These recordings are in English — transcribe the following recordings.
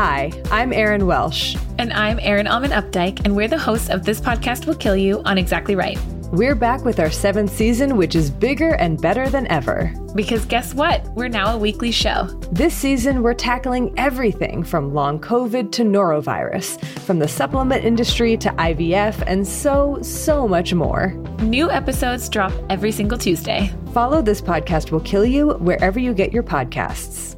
Hi, I'm Erin Welsh. And I'm Erin Allmann Updike, and we're the hosts of This Podcast Will Kill You on Exactly Right. We're back with our seventh season, which is bigger and better than ever. Because guess what? We're now a weekly show. This season, we're tackling everything from long COVID to norovirus, from the supplement industry to IVF, and so, so much more. New episodes drop every single Tuesday. Follow This Podcast Will Kill You wherever you get your podcasts.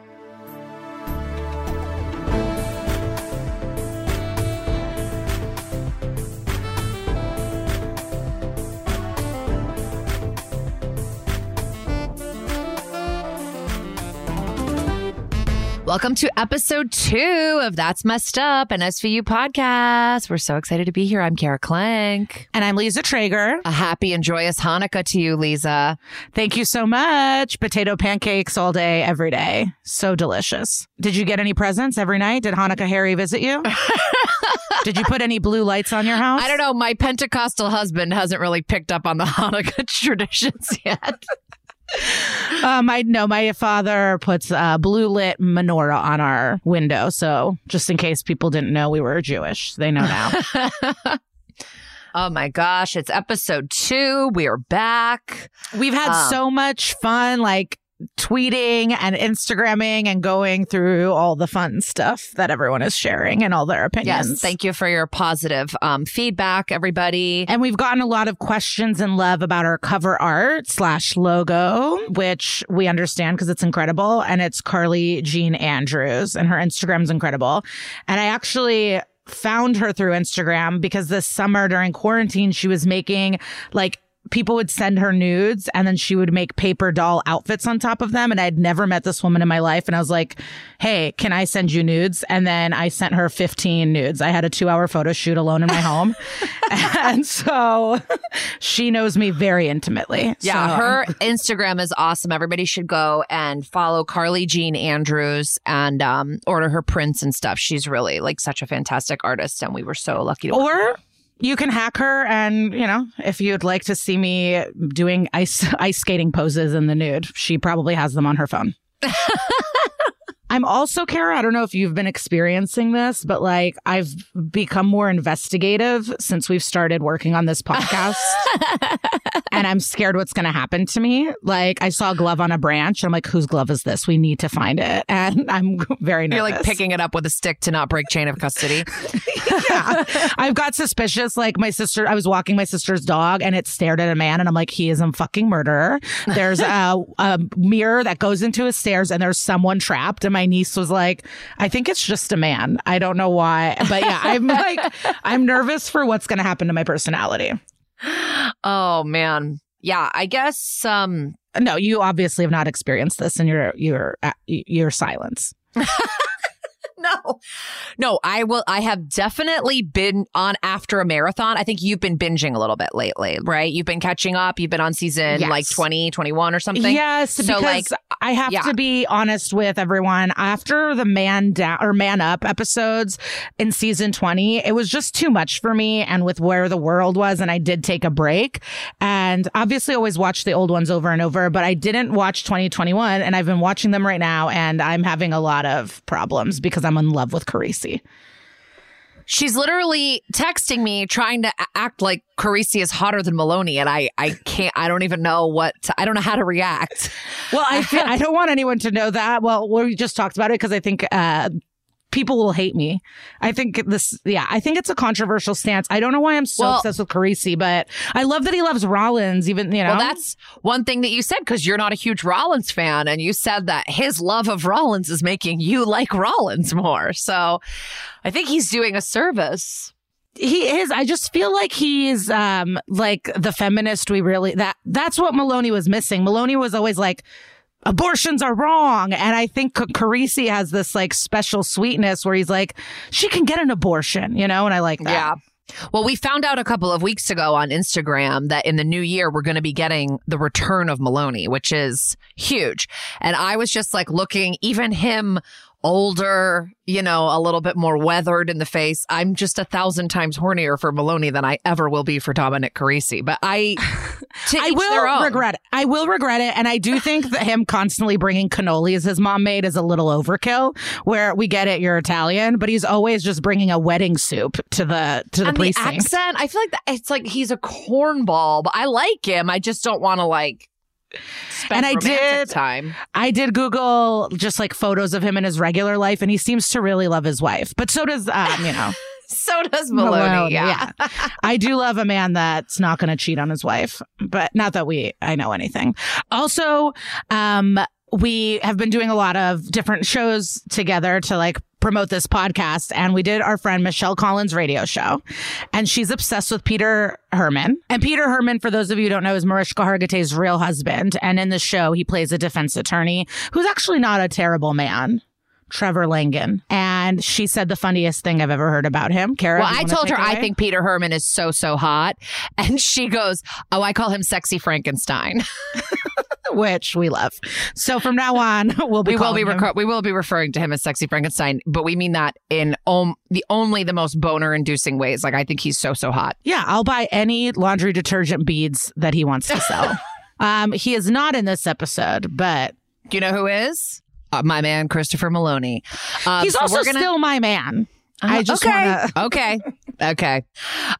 Welcome to episode two of That's Messed Up, an SVU podcast. We're so excited to be here. I'm Kara Klenk. And I'm Liza Treyger. A happy and joyous Hanukkah to you, Liza. Thank you so much. Potato pancakes all day, every day. So delicious. Did you get any presents every night? Did Hanukkah Harry visit you? Did you put any blue lights on your house? I don't know. My Pentecostal husband hasn't really picked up on the Hanukkah traditions yet um, I know my father puts a blue lit menorah on our window. So just in case people didn't know we were Jewish, they know now. Oh my gosh, it's episode two. We are back. We've had um, so much fun. Like tweeting and Instagramming and going through all the fun stuff that everyone is sharing and all their opinions. Yes, thank you for your positive um, feedback, everybody. And we've gotten a lot of questions and love about our cover art slash logo, which we understand because it's incredible. And it's Carly Jean Andrews, and her Instagram's incredible. And I actually found her through Instagram because this summer during quarantine, she was making like people would send her nudes and then she would make paper doll outfits on top of them. And I'd never met this woman in my life. And I was like, Hey, can I send you nudes? And then I sent her 15 nudes. I had a two hour photo shoot alone in my home. and so she knows me very intimately. Yeah. So, her Instagram is awesome. Everybody should go and follow Carly Jean Andrews and um, order her prints and stuff. She's really like such a fantastic artist. And we were so lucky to. Or you can hack her and you know if you'd like to see me doing ice ice skating poses in the nude she probably has them on her phone I'm also, Kara, I don't know if you've been experiencing this, but like I've become more investigative since we've started working on this podcast. and I'm scared what's going to happen to me. Like I saw a glove on a branch. I'm like, whose glove is this? We need to find it. And I'm very nervous. You're like picking it up with a stick to not break chain of custody. yeah. I've got suspicious. Like my sister, I was walking my sister's dog and it stared at a man and I'm like, he is a fucking murderer. There's a, a mirror that goes into his stairs and there's someone trapped. And my niece was like, I think it's just a man. I don't know why. But yeah, I'm like, I'm nervous for what's going to happen to my personality. Oh man. Yeah, I guess um no, you obviously have not experienced this in your your uh, your silence. no, no, I will. I have definitely been on after a marathon. I think you've been binging a little bit lately, right? You've been catching up. You've been on season Yes. like 20, 21 or something. Yes, So, because like, I have yeah. to be honest with everyone. After the man down or man up episodes in season 20, it was just too much for me and with where the world was. And I did take a break and obviously always watch the old ones over and over, but I didn't watch 2021 and I've been watching them right now and I'm having a lot of problems because I'm in love with Carisi. She's literally texting me trying to act like Carisi is hotter than Meloni, and I, I can't. I don't even know what. To, I don't know how to react. Well, I I don't want anyone to know that. Well, we just talked about it because I think uh, people will hate me. I think this, yeah, I think it's a controversial stance. I don't know why I'm so Well- obsessed with Carisi, but I love that he loves Rollins. Even you know, Well, that's one thing that you said because you're not a huge Rollins fan, and you said that his love of Rollins is making you like Rollins more. So, I think he's doing a service. he is. I just feel like he's um like the feminist we really that that's what Meloni was missing. Meloni was always like. Abortions are wrong. And I think Ca- Carisi has this like special sweetness where he's like, she can get an abortion, you know? And I like that. Yeah. Well, we found out a couple of weeks ago on Instagram that in the new year, we're going to be getting the return of Meloni, which is huge. And I was just like looking, even him older, you know, a little bit more weathered in the face. I'm just a thousand times hornier for Meloni than I ever will be for Dominic Carisi. But I, I will regret it. I will regret it. And I do think that him constantly bringing cannolis his mom made is a little overkill where we get it, you're Italian, but he's always just bringing a wedding soup to the, to the and the precinct. accent, I feel like that, it's like he's a cornball, but I like him. I just don't want to like And I did- time. I did Google just like photos of him in his regular life and he seems to really love his wife, but so does, um, you know, So does Meloni. Meloni, yeah. I do love a man that's not going to cheat on his wife, but not that we, I know anything. Also, um, we have been doing a lot of different shows together to like promote this podcast. And we did our friend Michelle Collins radio show and she's obsessed with Peter Hermann. And Peter Hermann, for those of you who don't know, is Mariska Hargitay's real husband. And in the show, he plays a defense attorney who's actually not a terrible man. Trevor Langan. And she said the funniest thing I've ever heard about him. Kara, Well, I told her I think Peter Hermann is so so hot, and she goes, "Oh, I call him sexy Frankenstein." which we love. So from now on, we'll be we will be reco- we will be referring to him as sexy Frankenstein, but we mean that in om- the only the most boner inducing ways. Like I think he's so so hot. Yeah, I'll buy any laundry detergent beads that he wants to sell. um, he is not in this episode, but Do you know who is? Uh, my man Christopher Meloni. Um, he's so also gonna- still my man. I just okay. want to. okay. Okay.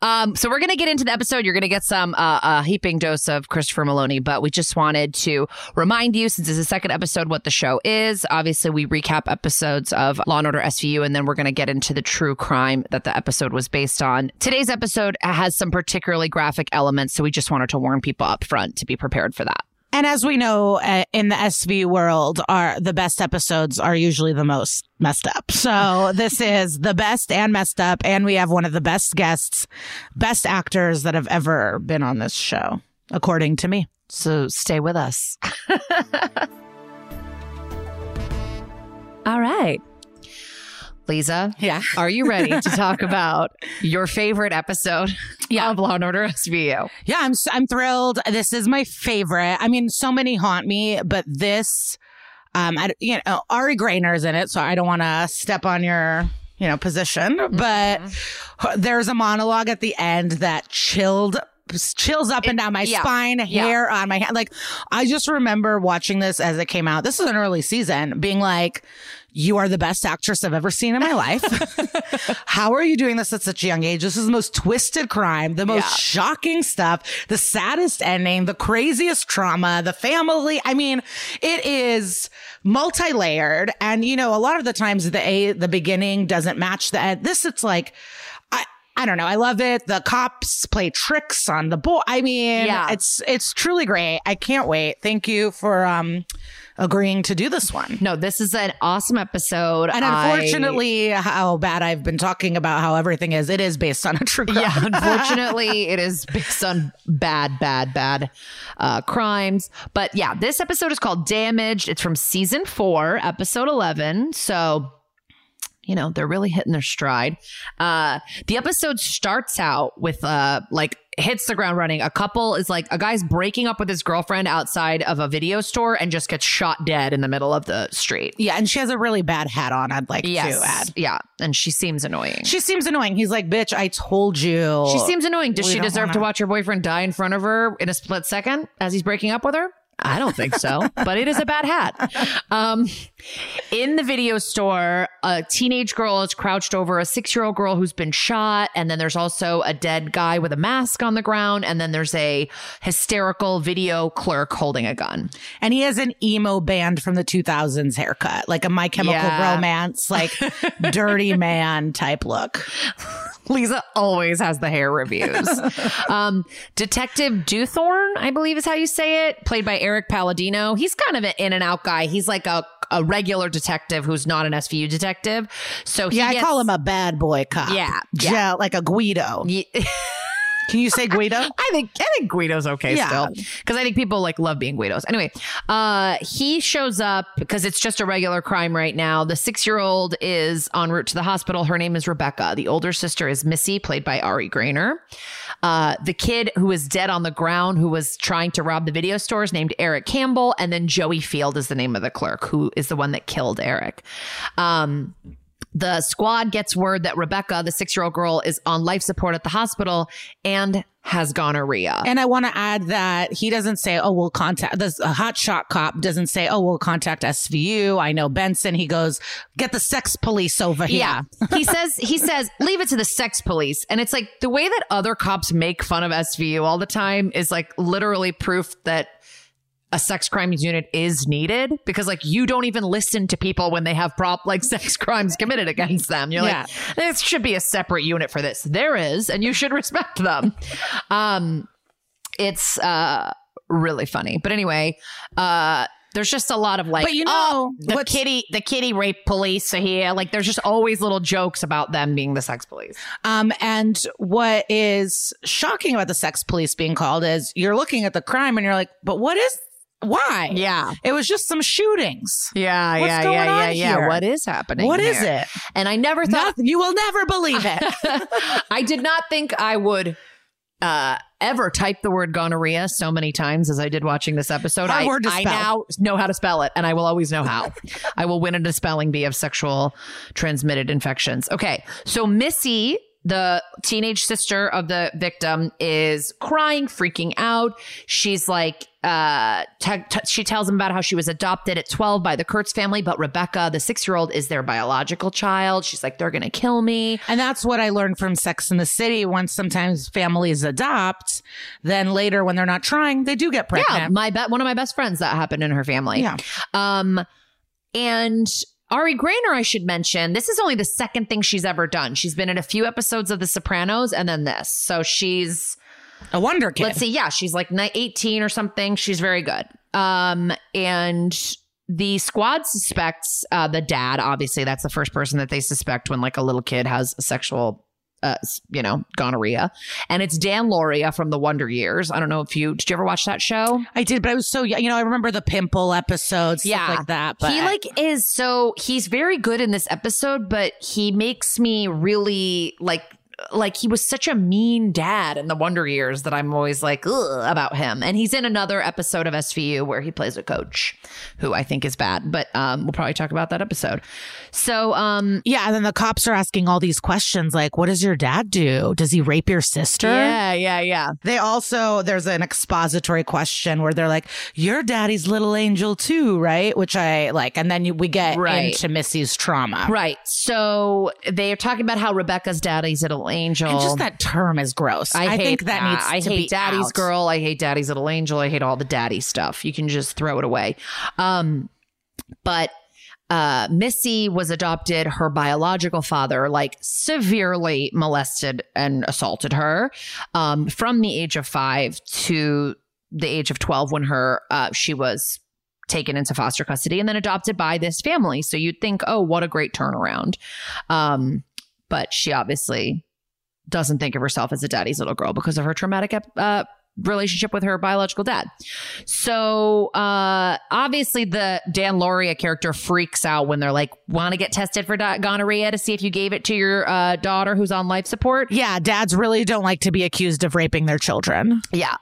Um, so we're going to get into the episode. You're going to get some uh, a heaping dose of Christopher Meloni, but we just wanted to remind you, since it's the second episode, what the show is. Obviously, we recap episodes of Law and Order SVU, and then we're going to get into the true crime that the episode was based on. Today's episode has some particularly graphic elements, so we just wanted to warn people up front to be prepared for that. And as we know, uh, in the SV world, are the best episodes are usually the most messed up. So this is the best and messed up, and we have one of the best guests, best actors that have ever been on this show, according to me. So stay with us. All right. Liza, Yeah. are you ready to talk about your favorite episode of Law and Order SVU? Yeah, I'm I'm thrilled. This is my favorite. I mean, so many haunt me, but this, um, I, you know, Ari Graynor's in it, so I don't want to step on your, you know, position. But there's a monologue at the end that chilled. Chills up and down my yeah. spine, hair on my hand. Like, I just remember watching this as it came out. This is an early season, being like, you are the best actress I've ever seen in my life. How are you doing this at such a young age? This is the most twisted crime, the most Yeah. shocking stuff, the saddest ending, the craziest trauma, the family. I mean, it is multi-layered. And, you know, a lot of the times the A, the beginning doesn't match the end. This, it's like, I, I don't know. I love it. The cops play tricks on the boy. I mean, Yeah. it's, it's truly great. I can't wait. Thank you for, um, agreeing to do this one. No, this is an awesome episode. And I- unfortunately, how bad I've been talking about how everything is, it is based on a true crime. yeah, unfortunately, it is based on bad, bad, bad uh, crimes. But yeah, this episode is called Damaged. It's from season four, episode 11. So, you know, they're really hitting their stride. Uh, the episode starts out with uh, like hits the ground running. A couple is like a guy's breaking up with his girlfriend outside of a video store and just gets shot dead in the middle of the street. Yeah, and she has a really bad hat on, I'd like to add. Yeah. And she seems annoying. She seems annoying. He's like, bitch, I told you. She seems annoying. Does We she deserve to wanna- watch her boyfriend die in front of her in a split second as he's breaking up with her? I don't think so, but it is a bad hat. Um, in the video store, a teenage girl is crouched over a six year old girl who's been shot. And then there's also a dead guy with a mask on the ground. And then there's a hysterical video clerk holding a gun. And he has an emo band from the 2000s haircut, like a My Chemical Yeah. Romance, like dirty man type look. Liza always has the hair reviews. um, Detective Dewthorn, I believe is how you say it, played by Erik Palladino. He's kind of an in and out guy. He's like a, a regular detective who's not an SVU detective. So he Yeah, I call him a bad boy cop. Yeah, Yeah, like a Guido. Ye- Can you say Guido? I think I think Guido's okay Yeah. still because I think people like love being Guidos. Anyway, uh, he shows up because it's just a regular crime right now. The six year old is en route to the hospital. Her name is Rebecca. The older sister is Missy, played by Ari Graynor. Uh, the kid who was dead on the ground, who was trying to rob the video stores, named Eric Campbell, and then Joey Field is the name of the clerk, who is the one that killed Eric. Um, the squad gets word that Rebecca, the six year old girl, is on life support at the hospital and has gonorrhea. And I want to add that he doesn't say, "Oh, we'll contact." This a hot shot cop doesn't say, "Oh, we'll contact SVU." I know Benson. He goes, "Get the sex police over here." Yeah. he says he says leave it to the sex police. And it's like the way that other cops make fun of SVU all the time is like literally proof that a sex crimes unit is needed because like you don't even listen to people when they have prop like sex crimes committed against them. You're Yeah. like, there should be a separate unit for this. There is, and you should respect them. Um it's uh really funny. But anyway, uh there's just a lot of like, But you know, oh, the kitty, the kitty rape police are here. Like, there's just always little jokes about them being the sex police. Um, and what is shocking about the sex police being called is you're looking at the crime and you're like, but what is why? Yeah, It was just some shootings. yeah, What's yeah, yeah, yeah, yeah. What is happening? What is here? it? And I never thought Nothing. You will never believe it. I did not think I would uh, ever type the word gonorrhea so many times as I did watching this episode. Hard I, word to I now know how to spell it, and I will always know how. I will win at a spelling bee of sexual transmitted infections. Okay, so Missy. The teenage sister of the victim is crying, freaking out. She's like, uh, te- te- she tells him about how she was adopted at 12 by the Kurtz family, but Rebecca, the six year old, is their biological child. She's like, they're going to kill me. And that's what I learned from Sex in the City. Once sometimes families adopt, then later when they're not trying, they do get pregnant. Yeah, my be- one of my best friends that happened in her family. Yeah. Um, and Ari Graynor, I should mention, this is only the second thing she's ever done. She's been in a few episodes of The Sopranos and then this. So she's A wonder kid. let's see, yeah, she's like 18 or something. She's very good. Um, and the squad suspects uh, the dad. Obviously, that's the first person that they suspect when like a little kid has a sexual, uh, you know, gonorrhea. And it's Dan Lauria from The Wonder Years. I don't know if you did you ever watch that show? I did, but I was so young. You know, I remember the pimple episodes, stuff like that. But he like is so he's very good in this episode, but he makes me really like like he was such a mean dad in the Wonder Years that I'm always like Ugh, about him. And he's in another episode of SVU where he plays a coach who I think is bad, but um we'll probably talk about that episode. So um Yeah, and then the cops are asking all these questions like, what does your dad do? Does he rape your sister? yeah, yeah, yeah. They also, there's an expository question where they're like, your daddy's little angel too, right? Which I like. And then we get Right. into Missy's trauma. Right. So they are talking about how Rebecca's daddy's little angel. And just that term is gross. I, I, hate think that, needs I to hate be daddy's out. girl. I hate daddy's little angel. I hate all the daddy stuff. You can just throw it away. Um, but uh, Missy was adopted. Her biological father, like, severely molested and assaulted her um, from the age of five to the age of 12 when her uh, she was taken into foster custody and then adopted by this family. So you'd think, oh, what a great turnaround. Um, but she obviously doesn't think of herself as a daddy's little girl because of her traumatic uh, relationship with her biological dad. So uh, obviously, the Dan Lauria character freaks out when they're like, "Want to get tested for gonorrhea to see if you gave it to your uh, daughter who's on life support?" Yeah, dads really don't like to be accused of raping their children. Yeah.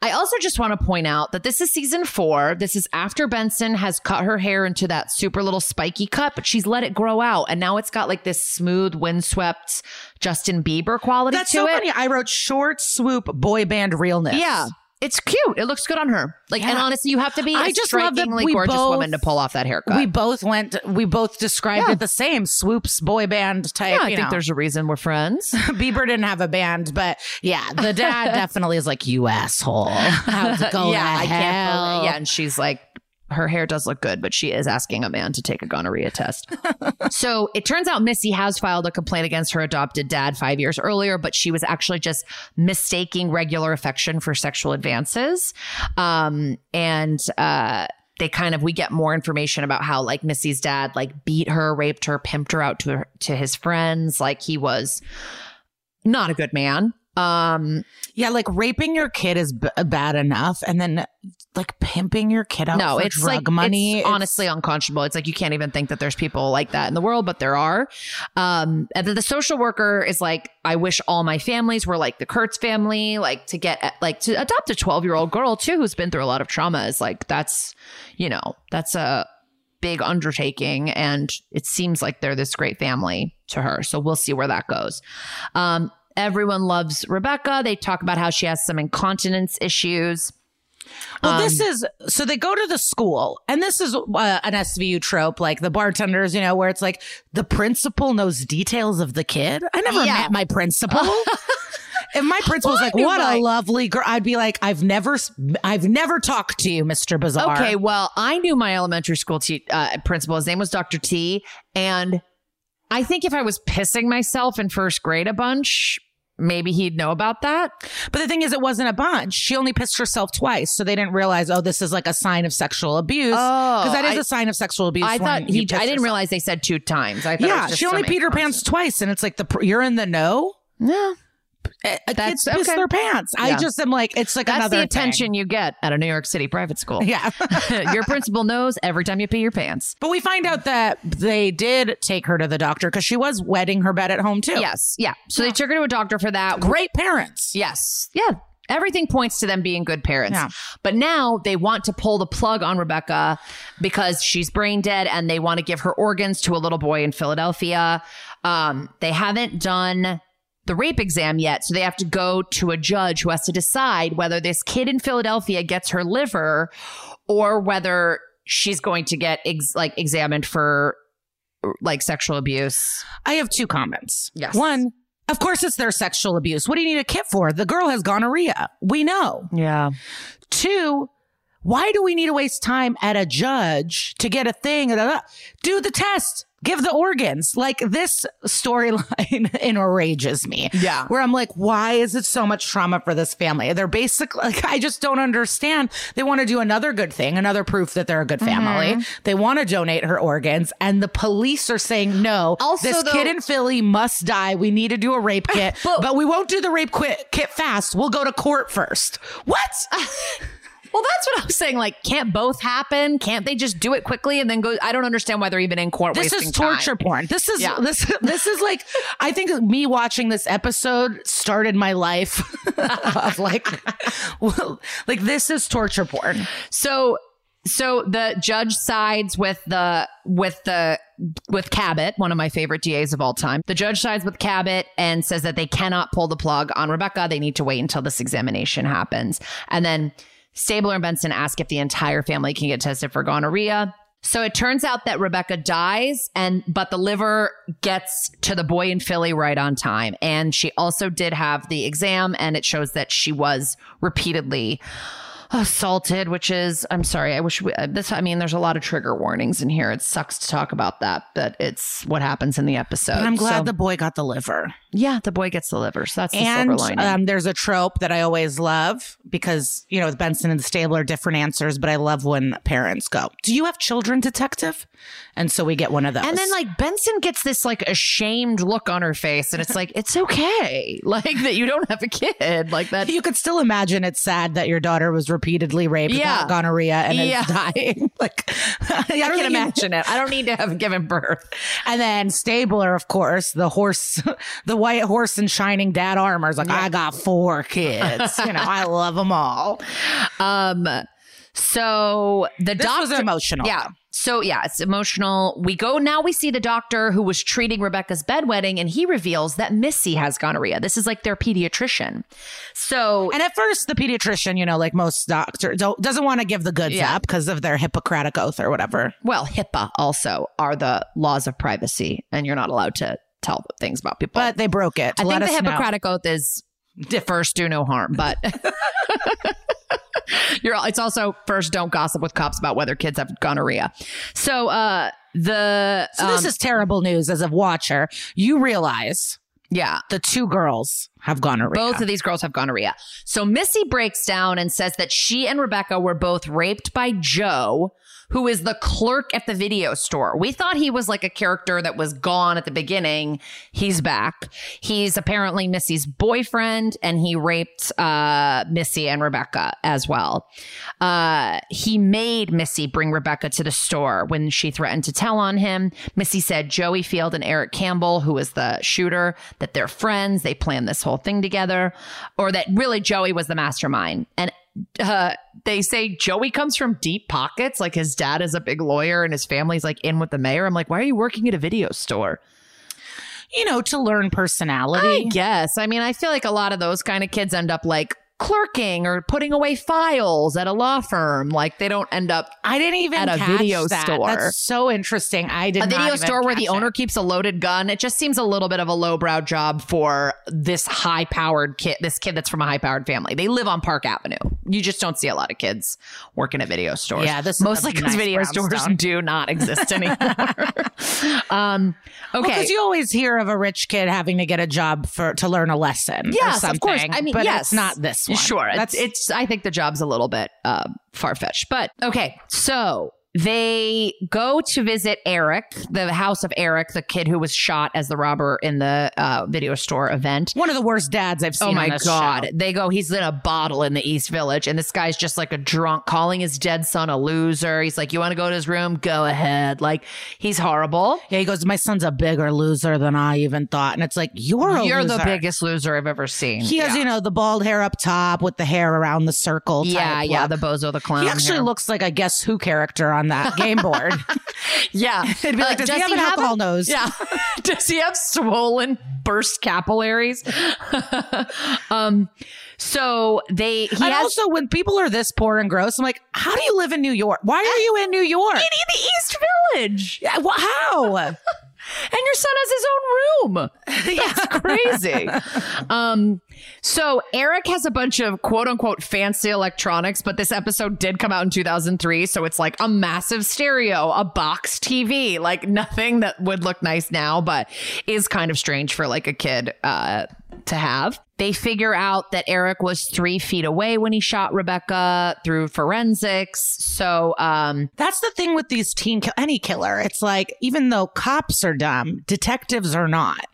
I also just want to point out that this is season four. This is after Benson has cut her hair into that super little spiky cut, but she's let it grow out. And now it's got like this smooth, windswept Justin Bieber quality That's to so it. funny. I wrote short swoop boy band realness. Yeah. It's cute. It looks good on her. Like, and honestly, you have to be a I just love that we gorgeous both- woman to pull off that haircut. We both went. We both described Yeah. it the same. Swoops boy band type. yeah, I think know. there's a reason we're friends. Bieber didn't have a band, but yeah, the dad definitely is like, "You asshole, how's it going?" yeah, I can't. hell?" Believe, yeah, and she's like, her hair does look good, but she is asking a man to take a gonorrhea test. so it turns out Missy has filed a complaint against her adopted dad five years earlier, but she was actually just mistaking regular affection for sexual advances. Um, and uh, they kind of we get more information about how like Missy's dad like beat her, raped her, pimped her out to her, to his friends. Like he was not a good man. Um, Yeah, like raping your kid is b- bad enough, and then like pimping your kid out no, for it's drug like money. It's honestly unconscionable. It's like you can't even think that there's people like that in the world, but there are. Um, and then the social worker is like, I wish all my families were like the Kurtz family, like to get like to adopt a 12 year old girl too who's been through a lot of trauma is like that's you know that's a big undertaking and it seems like they're this great family to her so we'll see where that goes um, everyone loves rebecca they talk about how she has some incontinence issues Well, Um, this is so they go to the school, and this is uh, an SVU trope, like the bartenders, you know, where it's like the principal knows details of the kid. I never Yeah. met my principal. if my principal's Well, like, "What a lovely girl," I'd be like, "I've never, I've never talked to you, Mister Bizarre." Okay, well, I knew my elementary school te- uh, principal. His name was Dr. T. And I think if I was pissing myself in first grade a bunch, maybe he'd know about that. But the thing is, it wasn't a bunch. She only pissed herself twice, so they didn't realize, oh, this is like a sign of sexual abuse. Oh, because that is I- a sign of sexual abuse. I thought he, I didn't yourself. realize they said two times. I thought it Yeah, was just she only peed her pants twice, and it's like the you're in the know. Yeah. Uh, That's- kids piss okay. their pants. I just am like, it's like That's another the attention thing. you get at a New York City private school. Yeah. Your principal knows every time you pee your pants. but we find out that they did take her to the doctor because she was wetting her bed at home too. Yes. Yeah. So they took her to a doctor for that. Great parents. Yes. Yeah. Everything points to them being good parents. Yeah. But now they want to pull the plug on Rebecca because she's brain dead and they want to give her organs to a little boy in Philadelphia. Um, they haven't done the rape exam yet. So they have to go to a judge who has to decide whether this kid in Philadelphia gets her liver or whether she's going to get ex- like examined for like sexual abuse. I have two comments. Yes. One, of course, it's their sexual abuse. What do you need a kit for? The girl has gonorrhea. We know. Yeah. Two, why do we need to waste time at a judge to get a thing? Do the test. Give the organs. Like this storyline enrages me. Yeah. Where I'm like, why is it so much trauma for this family? They're basically like, I just don't understand. They want to do another good thing, another proof that they're a good family. Mm-hmm. They want to donate her organs, and the police are saying, no, Also, this though- kid in Philly must die. We need to do a rape kit, But- but we won't do the rape quit, kit fast. We'll go to court first. What? Well, that's what I was saying. Like, can't both happen? Can't they just do it quickly and then go? I don't understand why they're even in court. this is torture time. porn. This is Yeah. this this is like I think me watching this episode started my life of like well, like this is torture porn. So, so the judge sides with the with the with Cabot, one of my favorite DAs of all time. The judge sides with Cabot and says that they cannot pull the plug on Rebecca. They need to wait until this examination happens, and then Stabler and Benson ask if the entire family can get tested for gonorrhea. So it turns out that Rebecca dies and but the liver gets to the boy in Philly right on time. And she also did have the exam and it shows that she was repeatedly assaulted, which is I'm sorry. I wish we, uh, this I mean there's a lot of trigger warnings in here. It sucks to talk about that, but it's what happens in the episode. But I'm glad So- the boy got the liver. Yeah, the boy gets the liver. So that's the And silver lining. um, there's a trope that I always love because, you know, with Benson and the Stabler, different answers, but I love when parents go, Do you have children, detective? And so we get one of those. and then like Benson gets this like ashamed look on her face, and it's like it's okay, like that you don't have a kid, like that. you could still imagine it's sad that your daughter was repeatedly raped, Yeah. gonorrhea, and Yeah. is dying. like, I, I can you- imagine it. I don't need to have given birth. And then Stabler, of course, the horse, the white horse in shining dad armor is like, I got four kids. you know, I love them all. Um, so the This doctor was emotional. Yeah. So yeah, it's emotional. We go now. We see the doctor who was treating Rebecca's bedwetting, and he reveals that Missy has gonorrhea. This is like their pediatrician. So And at first, the pediatrician, you know, like most doctors, don't, doesn't want to give the goods Yeah. up because of their Hippocratic oath or whatever. well, HIPAA also are the laws of privacy, and you're not allowed to tell things about people. But they broke it. I let think the us know. Hippocratic oath is first do no harm, but you're it's also first don't gossip with cops about whether kids have gonorrhea. So uh the So this um, is terrible news as a watcher. You realize yeah. the two girls have gonorrhea. Both of these girls have gonorrhea. So Missy breaks down and says that she and Rebecca were both raped by Joe, who is the clerk at the video store. We thought he was like a character that was gone at the beginning. He's back. He's apparently Missy's boyfriend, and he raped uh, Missy and Rebecca as well. Uh, he made Missy bring Rebecca to the store when she threatened to tell on him. Missy said Joey Field and Eric Campbell, who was the shooter, that they're friends. They planned this whole thing together, or that really Joey was the mastermind. And uh, they say Joey comes from deep pockets. Like his dad is a big lawyer and his family's like in with the mayor. I'm like, why are you working at a video store? you know, to learn personality. I guess. I mean, I feel like a lot of those kind of kids end up like clerking or putting away files at a law firm. Like they don't end up I didn't even At a video that. store. That's so interesting. I did a video store where the catch owner keeps a loaded gun. It just seems a little bit of a lowbrow job for this high powered kid, this kid that's from a high powered family. They live on Park Avenue. You just don't see a lot of kids working at video stores. Yeah, this mostly because nice video stores brownstone. do not exist anymore. um, okay. Because you always hear of a rich kid having to get a job for to learn a lesson. or Yes, something, of course. I mean, but yes. it's not this one. Sure, that's it's, it's. I think the job's a little bit uh, far fetched, but okay. So they go to visit Eric, the house of Eric, the kid who was shot as the robber in the uh, video store event. one of the worst dads I've seen. Oh my god! show. They go. He's in a bottle in the East Village, and this guy's just like a drunk, calling his dead son a loser. He's like, "You want to go to his room? Go ahead." Like he's horrible. Yeah, he goes, My son's a bigger loser than I even thought. And it's like, You're a You're the biggest loser I've ever seen. He has, you know, the bald hair up top with the hair around the circle. type yeah, yeah, look. the bozo, the clown. He actually hair. looks like a Guess Who character on that game board. Yeah. It'd be like, does, he have an alcohol nose? Yeah. does he have swollen burst capillaries? um, so they he and has also, when people are this poor and gross, I'm like, how do you live in New York? Why are you in New York? in the East Village. Yeah, wha- how? And your son has his own room. That's crazy. um, so Eric has a bunch of quote unquote fancy electronics, but this episode did come out in 2003. So it's like a massive stereo, a box TV, like nothing that would look nice now, but is kind of strange for like a kid uh, to have. They figure out that Eric was three feet away when he shot Rebecca through forensics. So, um, That's the thing with these teen kill any killer. It's like even though cops are dumb, detectives are not.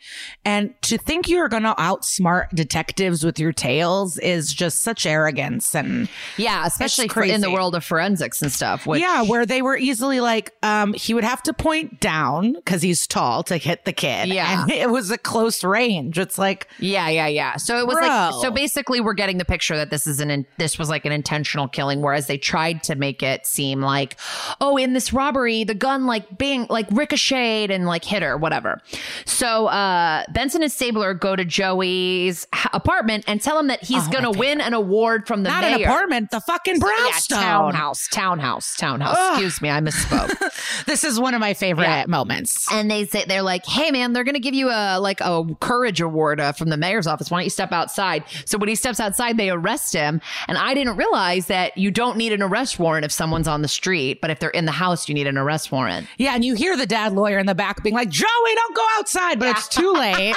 And to think you're going to outsmart detectives with your tales is just such arrogance and yeah, especially for, in the world of forensics and stuff. Which, yeah, where they were easily like, um, he would have to point down because he's tall to hit the kid. Yeah. And it was a close range. It's like, Yeah, yeah, yeah. So it was like so basically we're getting the picture that this is an in, this was like an intentional killing whereas they tried to make it seem like oh in this robbery the gun like bang like ricocheted and like hit her whatever. So uh Benson and Stabler go to Joey's apartment and tell him that he's Oh, going to win an award from the not mayor. an apartment, the fucking brownstone. Yeah, townhouse, townhouse, townhouse. Ugh. Excuse me, I misspoke. This is one of my favorite Yeah. moments. and they say they're like, "Hey, man, they're going to give you a like a courage award uh, from the mayor's office. Why don't you step outside?" So when he steps outside, they arrest him. And I didn't realize that you don't need an arrest warrant if someone's on the street, but if they're in the house, you need an arrest warrant. Yeah, and you hear the dad lawyer in the back being like, Joey, don't go outside, but it's too late.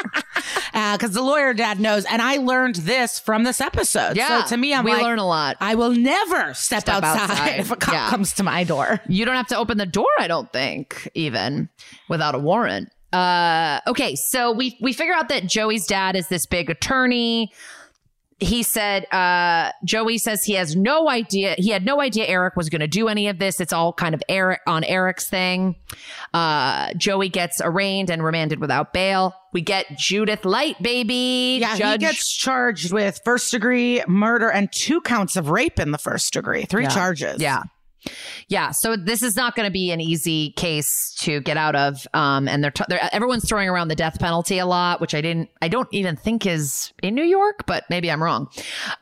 Uh, because the lawyer dad knows. And I learned this from this episode. Yeah, So to me, I'm we like, learn a lot. I will never step, Step outside, outside. if a cop Yeah. comes to my door. You don't have to open the door, I don't think, even without a warrant. Uh, okay, so we we figure out that Joey's dad is this big attorney. He said, uh, Joey says he has no idea. He had no idea Eric was going to do any of this. It's all kind of Eric on Eric's thing. Uh, Joey gets arraigned and remanded without bail. We get Judith Light, baby. Yeah, Judge. he gets charged with first degree murder and two counts of rape in the first degree. Three Yeah. charges. Yeah. Yeah. So this is not going to be an easy case to get out of. Um, and they're, t- they're everyone's throwing around the death penalty a lot, which I didn't, I don't even think is in New York, but maybe I'm wrong.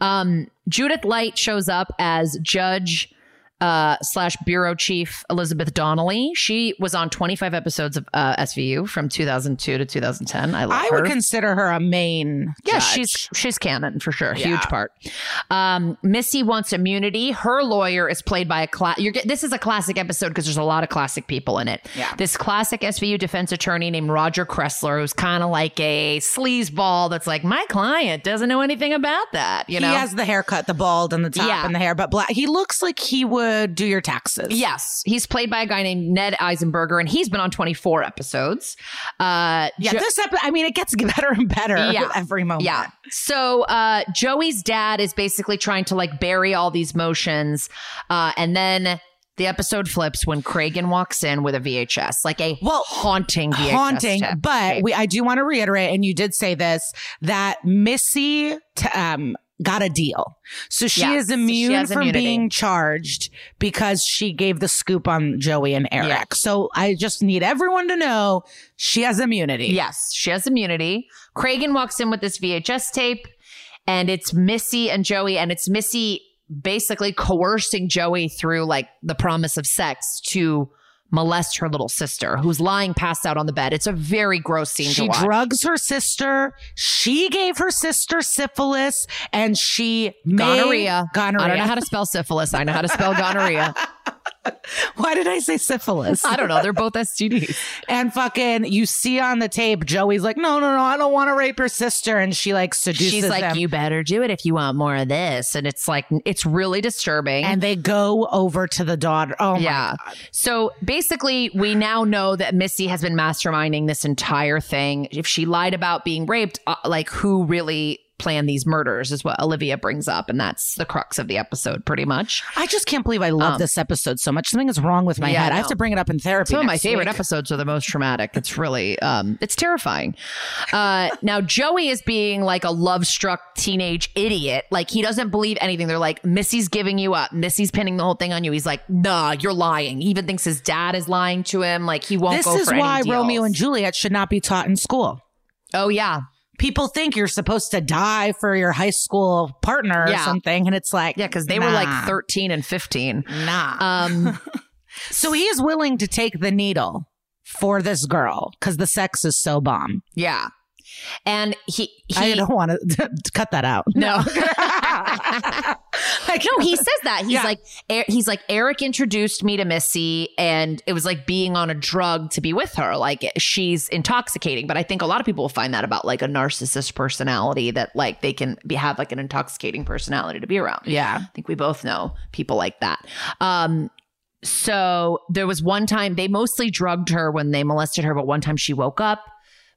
Um, Judith Light shows up as Judge uh, slash bureau chief Elizabeth Donnelly. She was on 25 episodes of uh, SVU from 2002 to 2010. I love I her. would consider her a main. Yeah, judge. she's she's canon for sure. Huge part. Um, Missy wants immunity. Her lawyer is played by a class. This is a classic episode because there's a lot of classic people in it. Yeah. This classic SVU defense attorney named Roger Kressler, who's kind of like a sleazeball. That's like my client doesn't know anything about that. You know. he has the haircut, the bald, and the top, Yeah. and the hair, but black. He looks like he would do your taxes. Yes, he's played by a guy named Ned Eisenberger, and he's been on 24 episodes. Uh, Yeah, Jo- this episode. I mean, it gets better and better Yeah. every moment. Yeah. So uh, Joey's dad is basically trying to like bury all these motions. Uh, and then the episode flips when Cragen walks in with a VHS, like a Well, haunting VHS. haunting. tape. But we, I do want to reiterate, and you did say this that Missy t- um, got a deal, so she Yes, is so she immune from immunity. being charged because she gave the scoop on Joey and Eric. Yeah. So I just need everyone to know she has immunity. Yes, she has immunity. Cragen walks in with this VHS tape, and it's Missy and Joey, and it's Missy basically coercing Joey through like the promise of sex to molest her little sister who's lying passed out on the bed. It's a very gross scene to She drugs her sister. She gave her sister syphilis, and she gonorrhea. Gonorrhea. I don't know how to spell syphilis. I know how to spell gonorrhea. Why did I say syphilis? I don't know. They're both STDs. And fucking, you see on the tape, Joey's like, no, no, no, I don't want to rape her sister. And she like seduces She's like, him. you better do it if you want more of this. And it's like, it's really disturbing. and they go over to the daughter. Oh, my yeah. So basically, we now know that Missy has been masterminding this entire thing. If she lied about being raped, uh, like who really planned these murders is what Olivia brings up. And that's the crux of the episode, pretty much. I just can't believe I love this episode so much. Something is wrong with my Um, Yeah, head. I I have to bring it up in therapy. Some of my favorite week. episodes are the most traumatic. It's really, um, it's terrifying. Uh, now Joey is being like a love struck teenage idiot. Like he doesn't believe anything. They're like, Missy's giving you up. Missy's pinning the whole thing on you. He's like, nah, you're lying. He even thinks his dad is lying to him. Like he won't This go is why. Romeo and Juliet should not be taught in school. Oh yeah. People think you're supposed to die for your high school partner or Yeah. something. And it's like, Yeah, because they were like 13 and 15. Nah. Um, so he is willing to take the needle for this girl because the sex is so bomb. yeah. And he, I don't want to cut that out. no. Like, no, he says that. He's Yeah. like, Er- he's like, Eric introduced me to Missy, and it was like being on a drug to be with her. Like she's intoxicating. But I think a lot of people will find that about like a narcissist personality that like they can be have like an intoxicating personality to be around. Yeah. I think we both know people like that. Um, so there was one time they mostly drugged her when they molested her, but one time she woke up.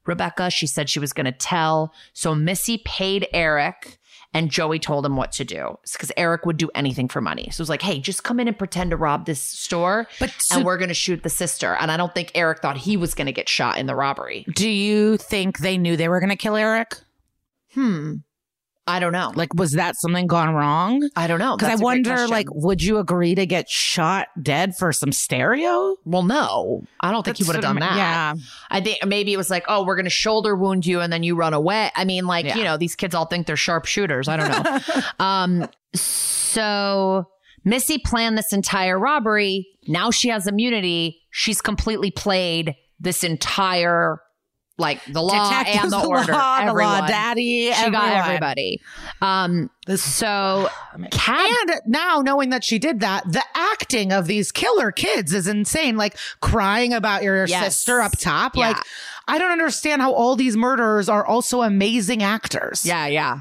Rebecca, she said she was going to tell. So Missy paid Eric and Joey told him what to do because Eric would do anything for money. So it was like, hey, just come in and pretend to rob this store But so- and we're going to shoot the sister. And I don't think Eric thought he was going to get shot in the robbery. Do you think they knew they were going to kill Eric? Hmm. I don't know. Like, was that something gone wrong? I don't know. Because I That's a great wonder, like, would you agree to get shot dead for some stereo? well, no, I don't think he That's would have done that. Yeah. I think maybe it was like, oh, we're going to shoulder wound you and then you run away. I mean, like, Yeah. you know, these kids all think they're sharpshooters. I don't know. um, so Missy planned this entire robbery. Now she has immunity. She's completely played this entire like the law Detectives, and the, the order, law, the law everyone. daddy, She got everybody. Um, so Cab And now knowing that she did that, the acting of these killer kids is insane. Like crying about your Yes. sister up top. Yeah. Like, I don't understand how all these murderers are also amazing actors. yeah, yeah.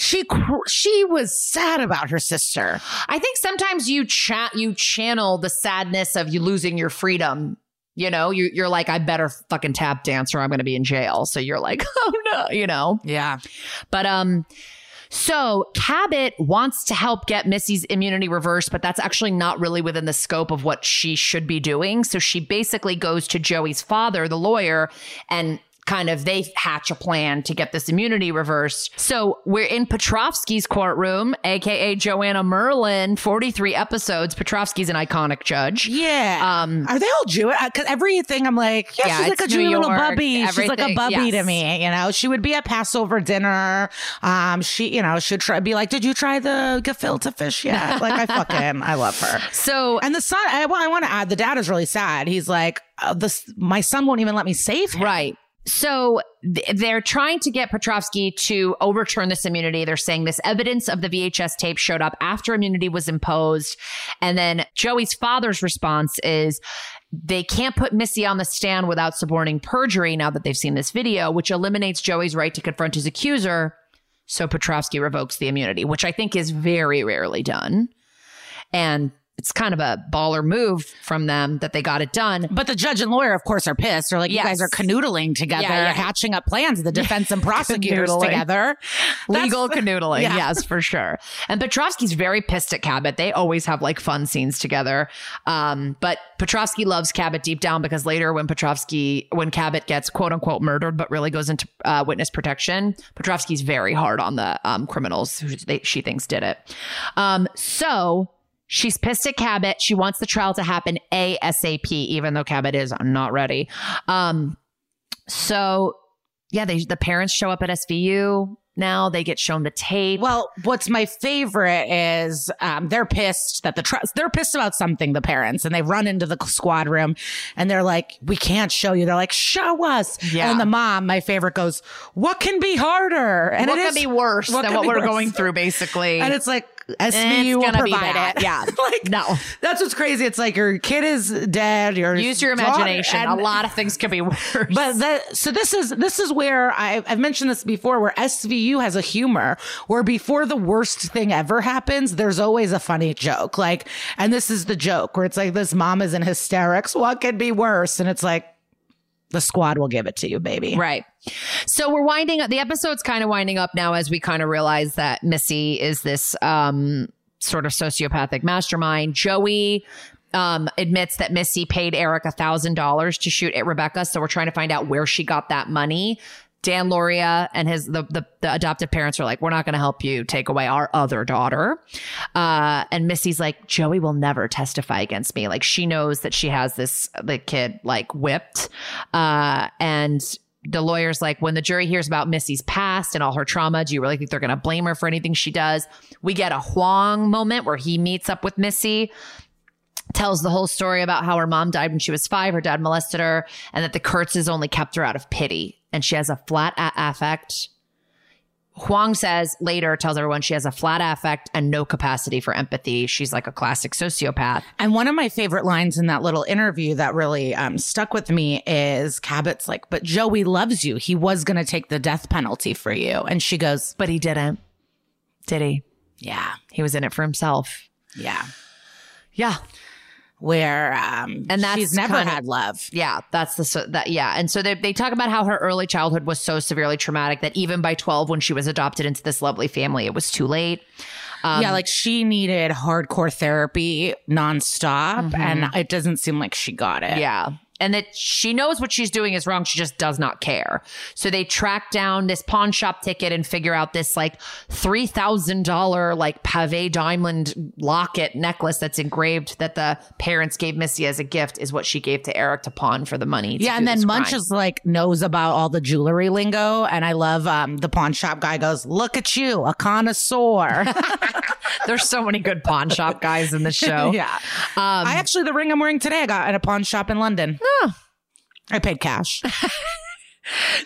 She cr- she was sad about her sister. I think sometimes you chat you channel the sadness of you losing your freedom. You know, you, you're like, I better fucking tap dance or I'm going to be in jail. So you're like, oh no, you know. Yeah. But um, so Cabot wants to help get Missy's immunity reversed, but that's actually not really within the scope of what she should be doing. So she basically goes to Joey's father, the lawyer, and kind of they hatch a plan to get this immunity reversed. So we're in Petrovsky's courtroom, aka Joanna Merlin, 43 episodes. Petrovsky's an iconic judge. Yeah. Um, Are they all Jewish? Because everything I'm like, yeah, Yeah, she's like a Jewish little bubby. She's like a bubby yes. to me. You know, she would be at Passover dinner. Um, she, you know, should try be like, did you try the gefilte fish yet? Like, I fucking, I love her. So And the son, I, well, I want to add, the dad is really sad. He's like, uh, this, my son won't even let me save him. Right. So th- they're trying to get Petrovsky to overturn this immunity. They're saying this evidence of the VHS tape showed up after immunity was imposed. And then Joey's father's response is they can't put Missy on the stand without suborning perjury now that they've seen this video, which eliminates Joey's right to confront his accuser. So Petrovsky revokes the immunity, which I think is very rarely done. And it's kind of a baller move from them that they got it done. But the judge and lawyer, of course, are pissed. They're like, Yes. you guys are canoodling together, Yeah, yeah. hatching up plans, the defense and prosecutors together. legal That's- canoodling. Yeah. Yes, for sure. And Petrovsky's very pissed at Cabot. They always have like fun scenes together. Um, but Petrovsky loves Cabot deep down because later when Petrovsky, when Cabot gets quote unquote murdered, but really goes into uh, witness protection, Petrovsky's very hard on the um, criminals who they, she thinks did it. Um, so she's pissed at Cabot. She wants the trial to happen ASAP, even though Cabot is not ready. Um, so yeah, they, the parents show up at SVU now. They get shown the tape. Well, what's my favorite is um, they're pissed that the tr- they're pissed about something. The parents and they run into the squad room and they're like, "We can't show you." They're like, "Show us." Yeah. And the mom, my favorite, goes, "What can be harder?" And what it could is- be worse what than what we're worse? going through, basically? And it's like SVU will provide it. Yeah. like No. that's what's crazy. It's like your kid is dead. Your Use your imagination. and- a lot of things could be worse. But that, so this is this is where I, I've mentioned this before, where SVU has a humor where before the worst thing ever happens, there's always a funny joke. Like, and this is the joke where it's like this mom is in hysterics. What could be worse? And it's like the squad will give it to you, baby. Right. So we're winding up. The episode's kind of winding up now as we kind of realize that Missy is this um, sort of sociopathic mastermind. Joey um, admits that Missy paid Eric a thousand dollars to shoot at Rebecca. So we're trying to find out where she got that money. Dan Lauria and his the, the the adoptive parents are like, we're not going to help you take away our other daughter. Uh, and Missy's like, Joey will never testify against me. Like she knows that she has this the kid like whipped. Uh, and the lawyer's like, when the jury hears about Missy's past and all her trauma, do you really think they're going to blame her for anything she does? We get a Huang moment where he meets up with Missy tells the whole story about how her mom died when she was five, her dad molested her, and that the Kurtzes only kept her out of pity. And she has a flat a- affect. Huang says later, tells everyone she has a flat affect and no capacity for empathy. She's like a classic sociopath. And one of my favorite lines in that little interview that really um, stuck with me is Cabot's like, "But Joey loves you. He was going to take the death penalty for you." And she goes, But he didn't. Did he? "Yeah, He was in it for himself. yeah." Yeah. Where um, And that's she's never kinda- had love. Yeah, that's the so that yeah, and so they they talk about how her early childhood was so severely traumatic that even by twelve, when she was adopted into this lovely family, it was too late. Um, yeah, like she needed hardcore therapy nonstop, and it doesn't seem like she got it. Yeah. And that she knows what she's doing is wrong. She just does not care. So they track down this pawn shop ticket and figure out this like $3,000 like pave diamond locket necklace that's engraved that the parents gave Missy as a gift is what she gave to Eric to pawn for the money. Yeah, and then Munch crime. is like knows about all the jewelry lingo, and I love um, the pawn shop guy goes, "Look at you, a connoisseur." There's so many good pawn shop guys in the show. yeah, Um, I actually the ring I'm wearing today I got at a pawn shop in London. I paid cash.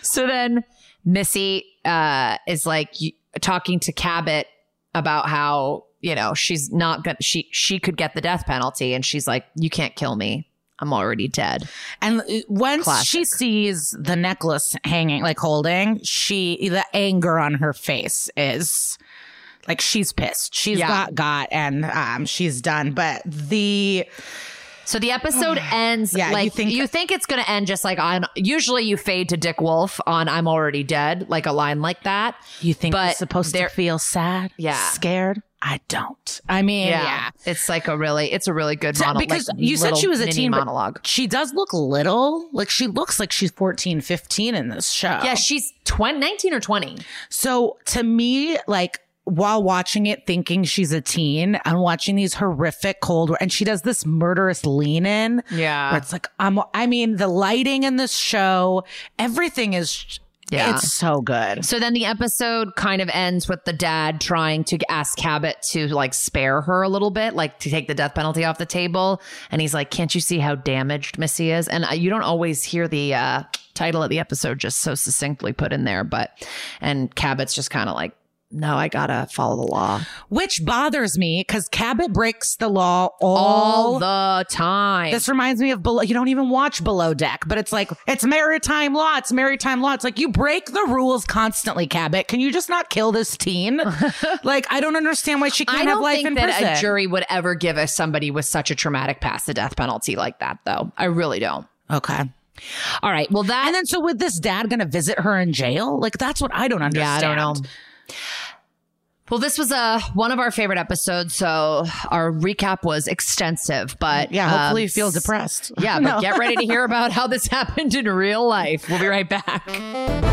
So then Missy uh, is like talking to Cabot about how you know she's not gonna she she could get the death penalty, and she's like, "You can't kill me. I'm already dead." And uh, once Classic. she sees the necklace hanging, like holding, she the anger on her face is like she's pissed. She's Yeah. got got and um she's done. But the So the episode ends Yeah, like you think- think, it's going to end just like on. Usually, you fade to Dick Wolf on "I'm already dead," like a line like that. you think But it's supposed to feel sad, Yeah. scared. I don't. I mean, yeah. it's like a really, it's a really good monologue. because you said she was a teen monologue. She does look little. Like she looks like she's 14, 15 in this show. Yeah, she's 20, 19 or 20. So to me, like while watching it, thinking she's a teen, I'm watching these horrific cold and she does this murderous lean in. Yeah. It's like, I'm, I mean, the lighting in this show, everything is, Yeah. it's so good. So then the episode kind of ends with the dad trying to ask Cabot to like spare her a little bit, like to take the death penalty off the table. And he's like, "Can't you see how damaged Missy is?" And uh, you don't always hear the uh, title of the episode just so succinctly put in there, but and Cabot's just kind of like, "No, I gotta follow the law Which bothers me because Cabot breaks the law all, all the time." This reminds me of below. You don't even watch Below Deck, but it's like it's maritime law. It's maritime law. It's like you break the rules constantly, Cabot. Can you just not kill this teen? like I don't understand why she can't I have don't life think in that prison. a jury would ever give us somebody with such a traumatic past the death penalty like that, though. I really don't. okay. All right. Well, that And then so with this dad going to visit her in jail? Like that's what I don't Yeah, understand. I don't know. Well, this was uh, one of our favorite episodes, so our recap was extensive. But Yeah, hopefully um, you feel depressed. Yeah, but No. get ready to hear about how this happened in real life. We'll be right back.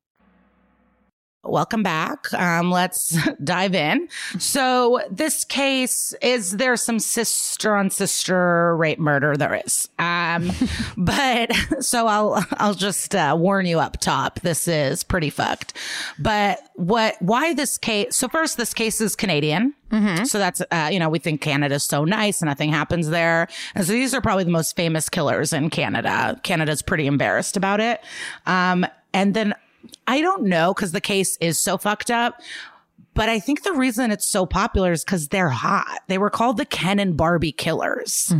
Welcome back. Um, let's dive in. So this case is there some sister on sister rape murder? There is. Um, but so I'll I'll just uh, warn you up top. This is pretty fucked. But what? Why this case? So first, this case is Canadian. So that's, uh, you know, we think Canada's so nice and nothing happens there. And so these are probably the most famous killers in Canada. Canada's pretty embarrassed about it. Um, and then I don't know because the case is so fucked up. But I think the reason it's so popular is because they're hot. They were called the Ken and Barbie killers.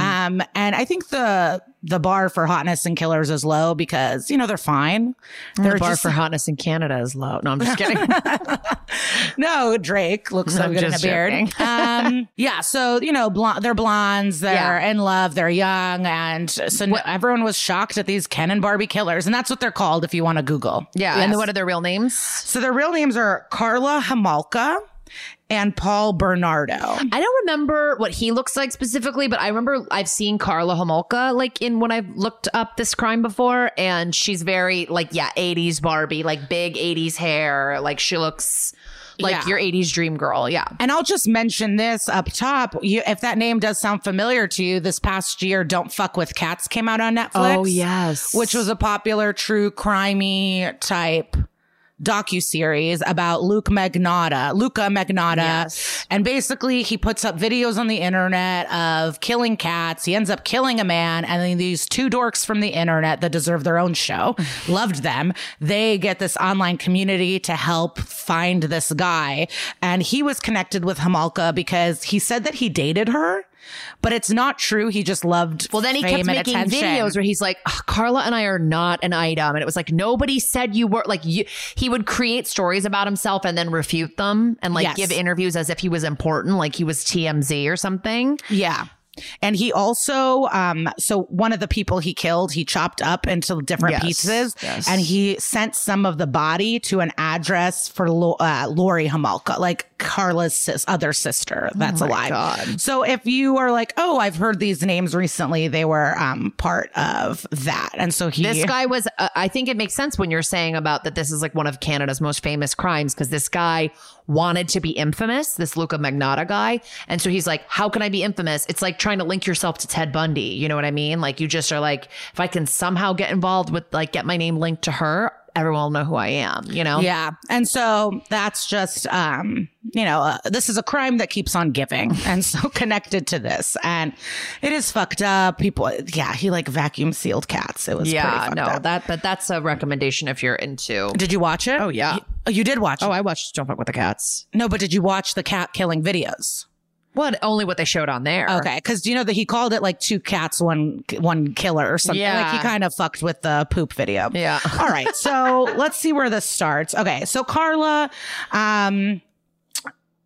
Um, and I think the the bar for hotness and killers is low because you know they're fine. They're the bar just- for hotness in Canada is low. No, I'm just kidding. no, Drake looks so I'm good in a beard. um, yeah, so you know, blonde, they're blondes, they're Yeah. in love, they're young, and so no- everyone was shocked at these Ken and Barbie killers, and that's what they're called if you want to Google. yeah. Yes. And what are their real names? so their real names are Carla Homolka and Paul Bernardo. I don't remember what he looks like specifically, but I remember I've seen Carla Homolka like in when I've looked up this crime before, and she's very like yeah, 80s Barbie, like big 80s hair. Like she looks like Yeah. your 80s dream girl. Yeah. And I'll just mention this up top. You, if that name does sound familiar to you, this past year, Don't Fuck with Cats came out on Netflix. Oh, yes. Which was a popular true crimey type docu series about Luke Magnotta, Luka Magnotta. Yes. And basically he puts up videos on the internet of killing cats. He ends up killing a man and then these two dorks from the internet that deserve their own show, loved them. They get this online community to help find this guy. And he was connected with Homolka because he said that he dated her. But it's not true. He just loved Well, then he kept making attention. videos where he's like, "Ugh, Carla and I are not an item. And it was like, nobody said you were like, you, he would create stories about himself and then refute them and like Yes. give interviews as if he was important, like he was TMZ or something. Yeah. And he also, um, so one of the people he killed, he chopped up into different Yes, pieces, yes. and he sent some of the body to an address for uh, Lori Homolka, like Carla's sis- other sister that's alive. God. So if you are like, oh, I've heard these names recently, they were um, part of that, and so he This guy was, uh, I think it makes sense when you're saying about that this is like one of Canada's most famous crimes because this guy wanted to be infamous, this Luka Magnotta guy. And so he's like, how can I be infamous? It's like trying to link yourself to Ted Bundy. You know what I mean? Like you just are like, if I can somehow get involved with like get my name linked to her, everyone will know who I am, you know? Yeah. And so that's just, um, you know, uh, this is a crime that keeps on giving and so connected to this. And it is fucked up. People, yeah, he like vacuum sealed cats. It was Yeah, no, up. that, but that's a recommendation if you're into. Did you watch it? Oh, yeah. You, oh, you did watch it? Oh, I watched Don't Fuck with the Cats. no, but did you watch the cat killing videos? What? Only what they showed on there. Okay, because you know that he called it like two cats, one one killer or something. Yeah. Like he kind of fucked with the poop video. Yeah. All right, so let's see where this starts. Okay, so Carla, um.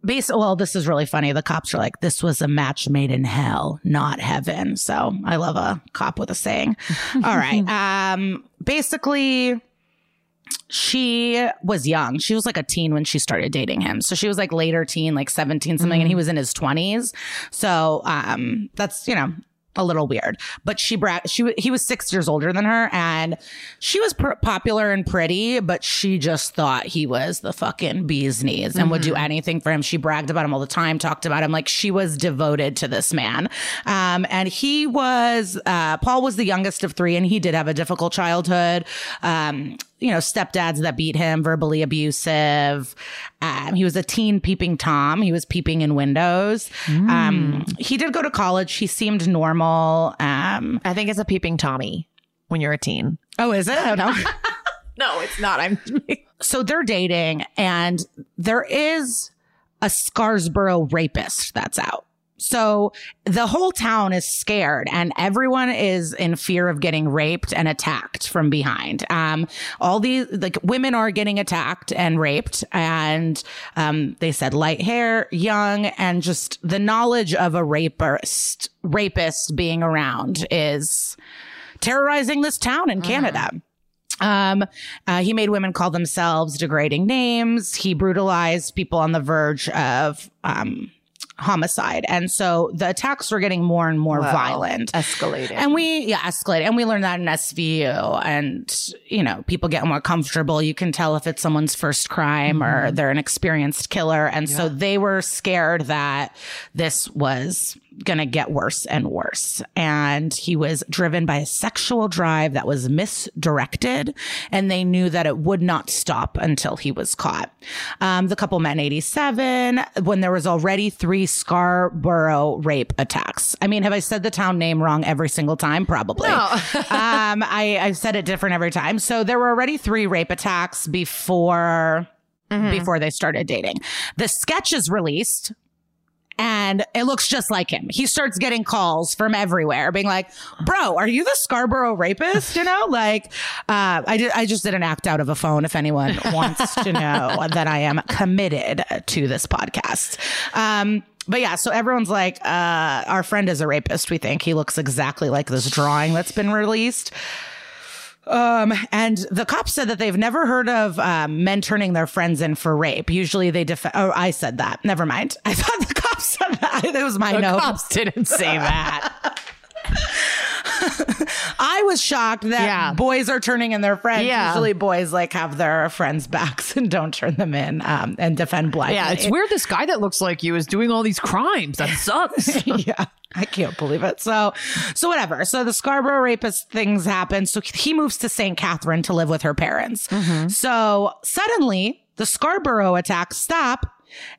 Base, well, this is really funny. The cops are like, this was a match made in hell, not heaven. So I love a cop with a saying. All right. Um, basically, she was young. She was like a teen when she started dating him. So she was like later teen, like 17 something, and he was in his 20s. So um that's, you know, a little weird. But she bra- she he was 6 years older than her and she was pr- popular and pretty, but she just thought he was the fucking bee's knees and would do anything for him. She bragged about him all the time, talked about him like she was devoted to this man. Um and he was uh Paul was the youngest of 3 and he did have a difficult childhood. Um you know, stepdads that beat him, verbally abusive. Um, he was a teen peeping Tom. He was peeping in windows. Um, he did go to college. He seemed normal. Um, I think it's a peeping Tommy when you're a teen. oh, is it? I don't. No, it's not. I'm. so they're dating, and there is a Scarsboro rapist that's out. So the whole town is scared and everyone is in fear of getting raped and attacked from behind. Um, all these, like women are getting attacked and raped and, um, they said light hair, young, and just the knowledge of a rapist, rapist being around is terrorizing this town in Canada. Um, uh, he made women call themselves degrading names. He brutalized people on the verge of, um, homicide. And so the attacks were getting more and more violent. Escalated. And we, yeah, escalated. And we learned that in SVU. And, you know, people get more comfortable. You can tell if it's someone's first crime or mm-hmm. they're an experienced killer. And so they were scared that this was going to get worse and worse. And he was driven by a sexual drive that was misdirected. And they knew that it would not stop until he was caught. Um, the couple met in 87 when there was already three Scarborough rape attacks. I mean, have I said the town name wrong every single time? Probably. um, I, I've said it different every time. So there were already three rape attacks before before they started dating. The sketch is released and it looks just like him. He starts getting calls from everywhere being like, bro, are you the Scarborough rapist? You know, like, uh, I did, I just did an act out of a phone if anyone wants to know that I am committed to this podcast. Um, but yeah, so everyone's like, uh, our friend is a rapist. We think he looks exactly like this drawing that's been released. Um, and the cops said that they've never heard of um, men turning their friends in for rape. Usually they def. Oh, I said that. Never mind. I thought the cops that. Was my note. Cops didn't say that. I was shocked that Yeah. boys are turning in their friends. Yeah. Usually boys like have their friends' backs and don't turn them in um, and defend blindly. Yeah, it's weird. This guy that looks like you is doing all these crimes. That sucks. yeah. I can't believe it. So, so whatever. So the Scarborough rapist things happen. So he moves to St. Catherine to live with her parents. So suddenly the Scarborough attacks stop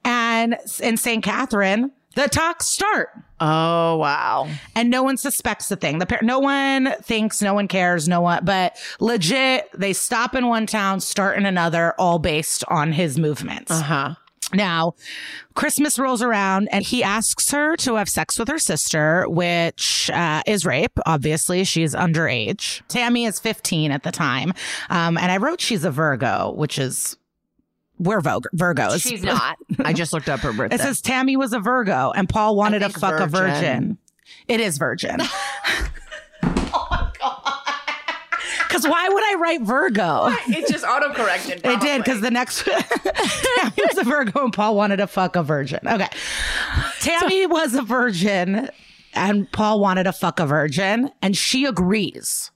and in St. Catherine, the talks start oh wow. and no one suspects the thing. The par- no one thinks, no one cares, no one. But legit, they stop in one town, start in another, all based on his movements. Uh huh. Now, Christmas rolls around and he asks her to have sex with her sister, which uh, is rape. Obviously, she's underage. Tammy is 15 at the time. Um, and I wrote she's a Virgo, which is. We're Virg- Virgos. She's not. I just looked up her birthday. It says Tammy was a Virgo and Paul wanted to think fuck a virgin. It is virgin. It is virgin. Because why would I write Virgo? it just autocorrected. It did because the next Tammy was a Virgo and Paul wanted to fuck a virgin. Okay. Tammy was a virgin and Paul wanted to fuck a virgin and she agrees.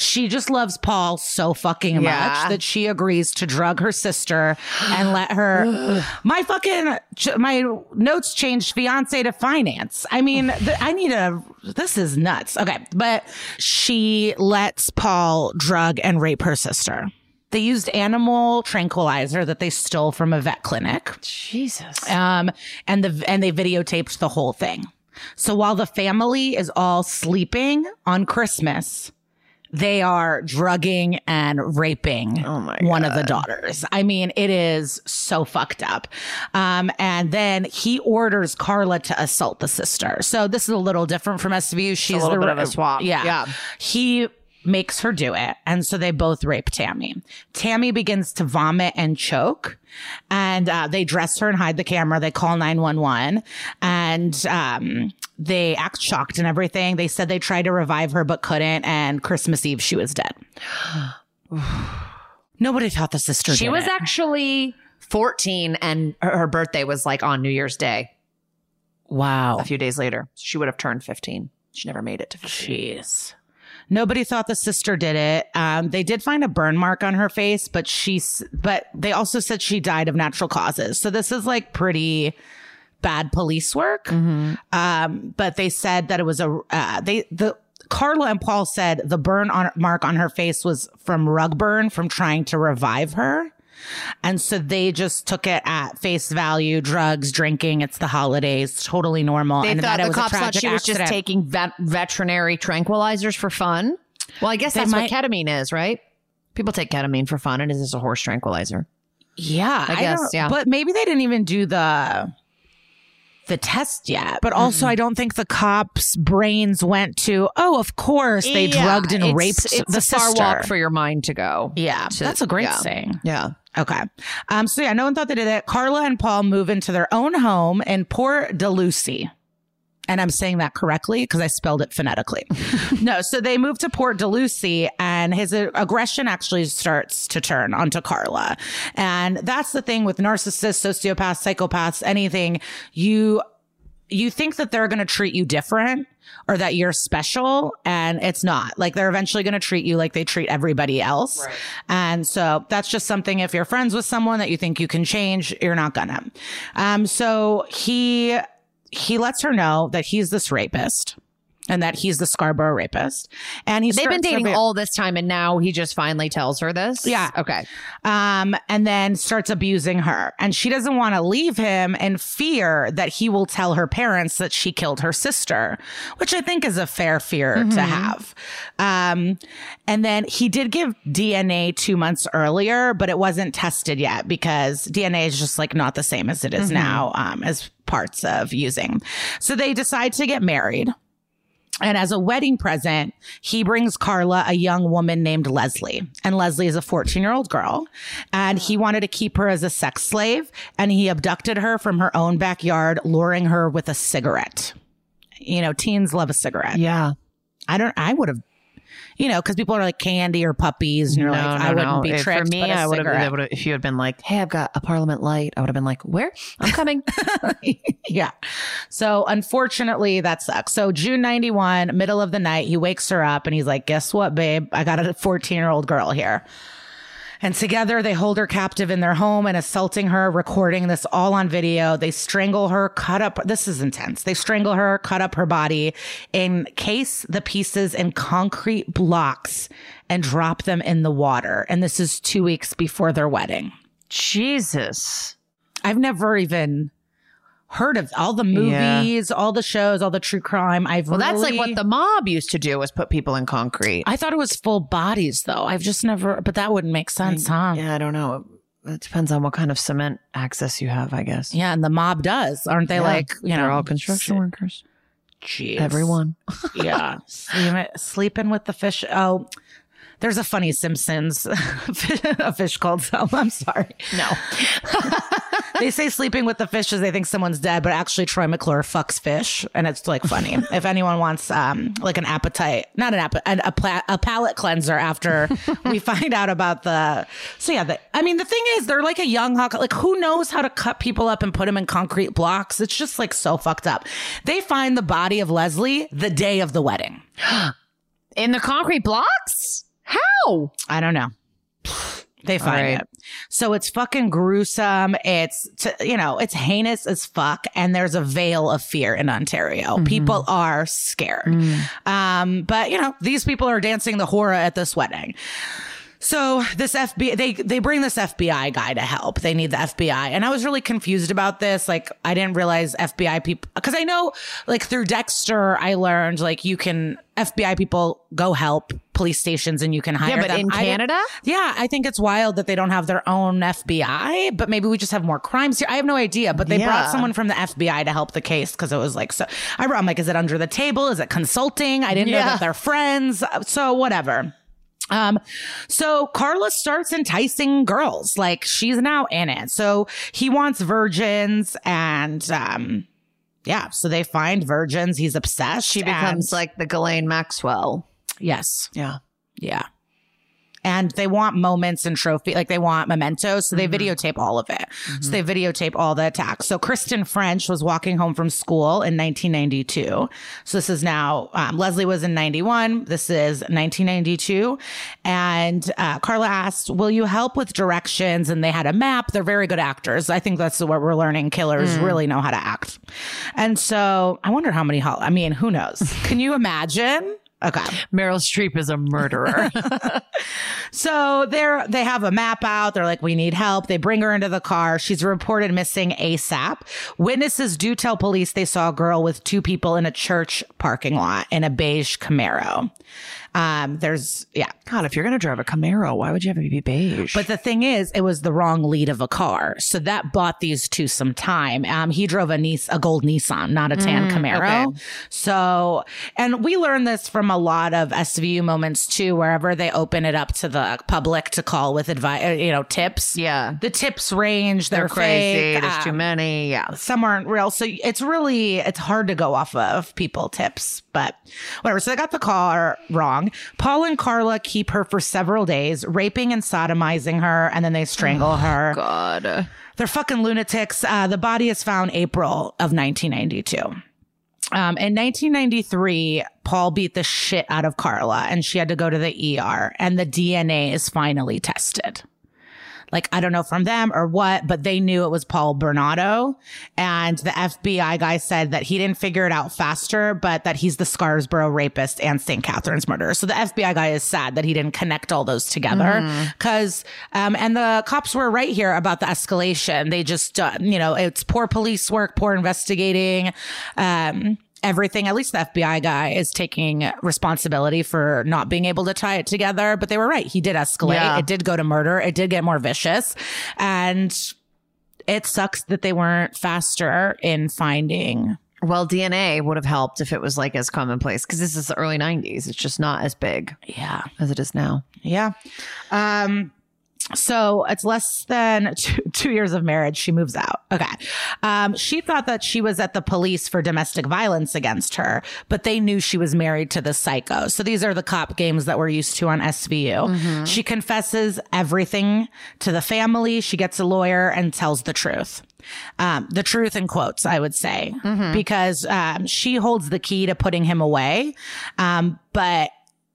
She just loves Paul so fucking Yeah. much that she agrees to drug her sister and let her. my fucking my notes changed fiance to finance. I mean, th- I need a. This is nuts. Okay, but she lets Paul drug and rape her sister. They used animal tranquilizer that they stole from a vet clinic. Jesus. Um, and the and they videotaped the whole thing. So while the family is all sleeping on Christmas, they are drugging and raping Oh one of the daughters. I mean, it is so fucked up. Um, and then he orders Carla to assault the sister. So this is a little different from SVU. She's a little the bit of a swap. Yeah. Yeah. He makes her do it. And so they both rape Tammy. Tammy begins to vomit and choke. And uh, they dress her and hide the camera. They call 911 and um, they act shocked and everything. They said they tried to revive her but couldn't. And Christmas Eve, she was dead. Nobody thought the sister She did was it. actually 14 and her, her birthday was like on New Year's Day wow. a few days later. She would have turned 15. She never made it to 15. Jeez. Nobody thought the sister did it. Um, they did find a burn mark on her face, but she's, but they also said she died of natural causes. So this is like pretty bad police work. Um, but they said that it was a, uh, they, the, Carla and Paul said the burn on mark on her face was from rug burn from trying to revive her. And so they just took it at face value, drugs, drinking. It's the holidays, totally normal. They and thought the was a cops thought she was just taking vet- veterinary tranquilizers for fun. Well, I guess They that's might- what ketamine is, right? People take ketamine for fun, and it is a horse tranquilizer. Yeah, I guess, don't- yeah. But maybe they didn't even do the the test yet. But also, I don't think the cops' brains went to. Oh, of course, they Yeah, drugged and it's- raped it's the a far walk for your mind to go. yeah, to- that's a great yeah. saying. Yeah. Okay. Um, so yeah, no one thought they did it. Carla and Paul move into their own home in Port de Lucie. And I'm saying that correctly because I spelled it phonetically. no, so they moved to Port de Lucie and his aggression actually starts to turn onto Carla. And that's the thing with narcissists, sociopaths, psychopaths, anything, you you think that they're going to treat you different or that you're special and it's not. Like they're eventually going to treat you like they treat everybody else. And so that's just something if you're friends with someone that you think you can change you're not gonna. Um so he he lets her know that he's this rapist and that he's the Scarborough rapist and he's They've been dating all this time, and now he just finally tells her this. Yeah. Okay. um, and then starts abusing her. And she doesn't want to leave him in fear that he will tell her parents that she killed her sister, which I think is a fair fear to have. Um, and then he did give DNA two months earlier, but it wasn't tested yet because DNA is just like not the same as it is now um, as parts of using. So they decide to get married. And as a wedding present, he brings Carla a young woman named Leslie. And Leslie is a 14 year old girl. And he wanted to keep her as a sex slave. And he abducted her from her own backyard, luring her with a cigarette. You know, teens love a cigarette. Yeah. I don't, I would have, you know, because people are like candy or puppies, and you're like, I wouldn't be If- tricked. For me, I would have. If you had been like, "Hey, I've got a Parliament Light," I would have been like, "Where? I'm coming." yeah. So unfortunately, that sucks. So June 91, middle of the night, he wakes her up and he's like, Guess what, babe? I got a 14 year old girl here. And together they hold her captive in their home and assaulting her, recording this all on video. They strangle her, cut up. This is intense. They strangle her, cut up her body, encase the pieces in concrete blocks and drop them in the water. And this is two weeks before their wedding. Jesus. I've never even heard of all the Yeah. movies, all the shows, all the true crime. I've Well, that's like what the mob used to do was put people in concrete. I thought it was full bodies though. I've just never, but that wouldn't make sense, huh? Yeah. Yeah, I don't know. It depends on what kind of cement access you have, I guess. Yeah, and the mob does, aren't they? Yeah. Like you know, They're all construction s- workers. Jeez. Everyone. yeah, Sleeping, sleeping with the fish. Oh, there's a funny Simpsons, a fish called Selma. I'm sorry. No. they say sleeping with the fishes, they think someone's dead, but actually Troy McClure fucks fish, and it's like funny. if anyone wants um like an appetite, not an appetite, a, pla- a palate cleanser after we find out about the. So yeah, the, I mean the thing is they're like a young hawk. Like who knows how to cut people up and put them in concrete blocks? It's just like so fucked up. They find the body of Leslie the day of the wedding. In the concrete blocks? How? I don't know. They find right. it. So it's fucking gruesome. It's, t- you know, it's heinous as fuck. And there's a veil of fear in Ontario. People are scared. Um, but, you know, these people are dancing the horror at this wedding. So this FBI, they they bring this FBI guy to help. They need the FBI, and I was really confused about this. Like I didn't realize FBI people because I know like through Dexter, I learned like you can FBI people go help police stations and you can hire Yeah, but them. in I Canada? yeah, I think it's wild that they don't have their own FBI, but maybe we just have more crimes here. I have no idea, but they Yeah. brought someone from the FBI to help the case because it was like so. I, I'm like, is it under the table? Is it consulting? I didn't know that they're friends, so whatever. Um, so Carla starts enticing girls, like she's now in it. So he wants virgins and, um, yeah, so they find virgins. He's obsessed. She becomes and- like the Ghislaine Maxwell. yes, Yeah. yeah. And they want moments and trophy, like they want mementos. So they videotape all of it. So they videotape all the attacks. So Kristen French was walking home from school in 1992. So this is now, um, Leslie was in 91. This is 1992. And uh, Carla asked, Will you help with directions? And they had a map. They're very good actors. I think that's what we're learning. Killers really know how to act. And so I wonder how many, hol- I mean, who knows? Can you imagine? Okay. Meryl Streep is a murderer. So they're they have a map out. They're like, we need help. They bring her into the car. She's reported missing ASAP. Witnesses do tell police they saw a girl with two people in a church parking lot in a beige Camaro. Um, there's yeah. God, if you're going to drive a Camaro, why would you have it be beige? But the thing is, it was the wrong lead of a car. So that bought these two some time. Um, he drove a Nis- a gold Nissan, not a tan Camaro. okay. So, and we learned this from a lot of SVU moments too, wherever they open it up to the public to call with advice, you know, tips. yeah. The tips range. They're, They're crazy. fake, There's too um, many. Yeah. some aren't real. So it's really, it's hard to go off of people tips, but whatever. So they got the car wrong. Paul and Carla keep her for several days, raping and sodomizing her, and then they strangle her. God. They're fucking lunatics. Uh, the body is found April of 1992. Um, in 1993, Paul beat the shit out of Carla and she had to go to the ER and the DNA is finally tested. Like, I don't know from them or what, but they knew it was Paul Bernardo. And the FBI guy said that he didn't figure it out faster, but that he's the Scarsborough rapist and St. Catherine's murderer. So the FBI guy is sad that he didn't connect all those together. Cause, um, and the cops were right here about the escalation. They just, uh, you know, it's poor police work, poor investigating. Um, everything. At least the FBI guy is taking responsibility for not being able to tie it together. But they were right. He did escalate. Yeah. It did go to murder. It did get more vicious. And it sucks that they weren't faster in finding. Well, DNA would have helped if it was like as commonplace because this is the early 90s. It's just not as big Yeah. as it is now. Yeah. Um, So it's less than two, two, years of marriage. She moves out. Okay. Um, she thought that she was at the police for domestic violence against her, but they knew she was married to the psycho. So these are the cop games that we're used to on SVU. Mm-hmm. She confesses everything to the family. She gets a lawyer and tells the truth. Um, the truth in quotes, I would say, mm-hmm. because um, she holds the key to putting him away. Um, but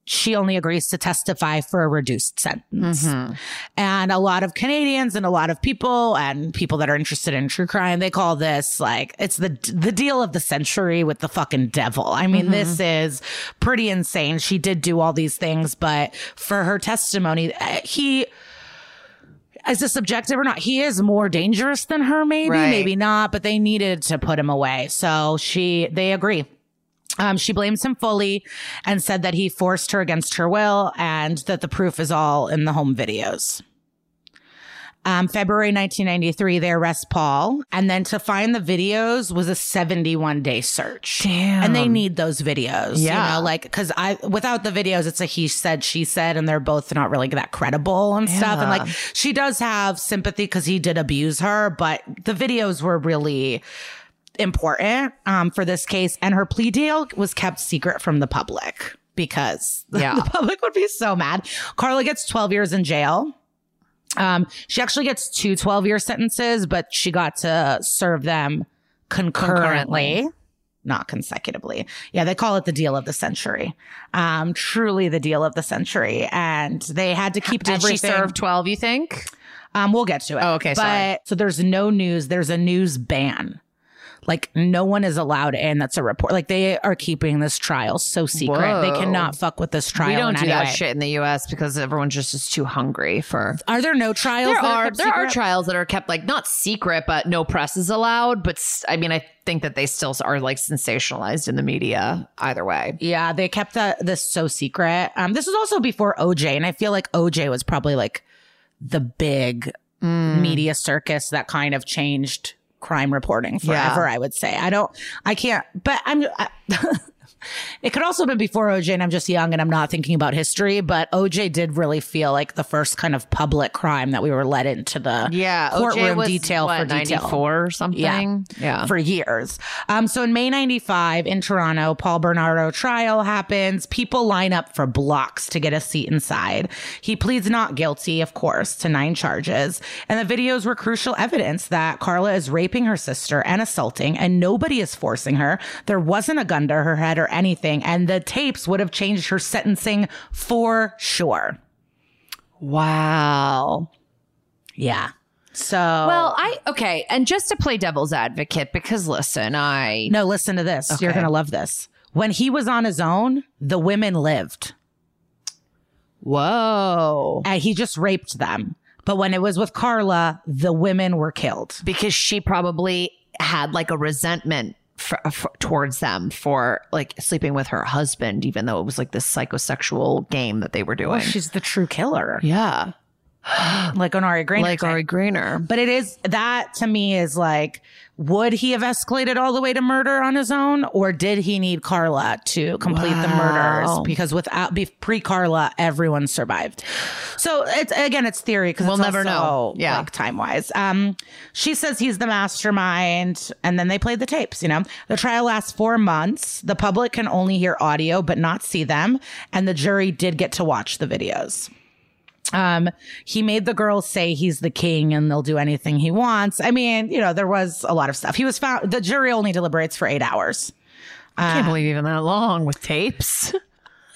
she only agrees to testify for a reduced sentence. Mm-hmm. And a lot of Canadians and a lot of people and people that are interested in true crime, they call this like it's the the deal of the century with the fucking devil. I mean, mm-hmm. this is pretty insane. She did do all these things, but for her testimony, eh, he is this subjective or not? He is more dangerous than her, maybe, right. maybe not, but they needed to put him away. So she, they agree. Um, she blames him fully and said that he forced her against her will and that the proof is all in the home videos. Um, February 1993, they arrest Paul. And then to find the videos was a 71 day search. Damn. And they need those videos. Yeah. You know, like, cause I, without the videos, it's a he said, she said, and they're both not really that credible and yeah. stuff. And like, she does have sympathy because he did abuse her, but the videos were really, important um, for this case. And her plea deal was kept secret from the public because yeah. the public would be so mad. Carla gets 12 years in jail. Um, she actually gets two 12 year sentences, but she got to serve them concurrently. concurrently. Not consecutively. Yeah, they call it the deal of the century. Um, truly the deal of the century. And they had to keep Did everything. she serve 12, you think? Um, we'll get to it. Oh, okay. But sorry. so there's no news. There's a news ban like no one is allowed in. That's a report. Like they are keeping this trial so secret. Whoa. They cannot fuck with this trial. We don't do that way. shit in the U.S. because everyone just is too hungry for. Are there no trials? There are. are there secret? are trials that are kept like not secret, but no press is allowed. But I mean, I think that they still are like sensationalized in the media. Either way, yeah, they kept that this so secret. Um, this was also before OJ, and I feel like OJ was probably like the big mm. media circus that kind of changed crime reporting forever, yeah. I would say. I don't, I can't, but I'm, I, It could also have been before OJ, and I'm just young and I'm not thinking about history. But OJ did really feel like the first kind of public crime that we were led into the yeah courtroom was, detail what, for detail. 94 or something. Yeah, yeah, for years. Um, so in May '95 in Toronto, Paul Bernardo trial happens. People line up for blocks to get a seat inside. He pleads not guilty, of course, to nine charges, and the videos were crucial evidence that Carla is raping her sister and assaulting, and nobody is forcing her. There wasn't a gun to her head or anything. And the tapes would have changed her sentencing for sure. Wow. Yeah. So well, I okay, and just to play devil's advocate, because listen, I no, listen to this. Okay. You're gonna love this. When he was on his own, the women lived. Whoa! And he just raped them. But when it was with Carla, the women were killed because she probably had like a resentment for, for, towards them for like sleeping with her husband, even though it was like this psychosexual game that they were doing. Well, she's the true killer. Yeah. like on Ari Graynor. Like Ari Graynor. But it is that to me is like would he have escalated all the way to murder on his own, or did he need Carla to complete wow. the murders? Because without pre Carla, everyone survived. So it's again, it's theory because we'll never also, know. Yeah, like time wise. Um, she says he's the mastermind, and then they played the tapes. You know, the trial lasts four months. The public can only hear audio but not see them, and the jury did get to watch the videos. Um, he made the girls say he's the king and they'll do anything he wants. I mean, you know, there was a lot of stuff. He was found, the jury only deliberates for eight hours. I can't uh, believe even that long with tapes.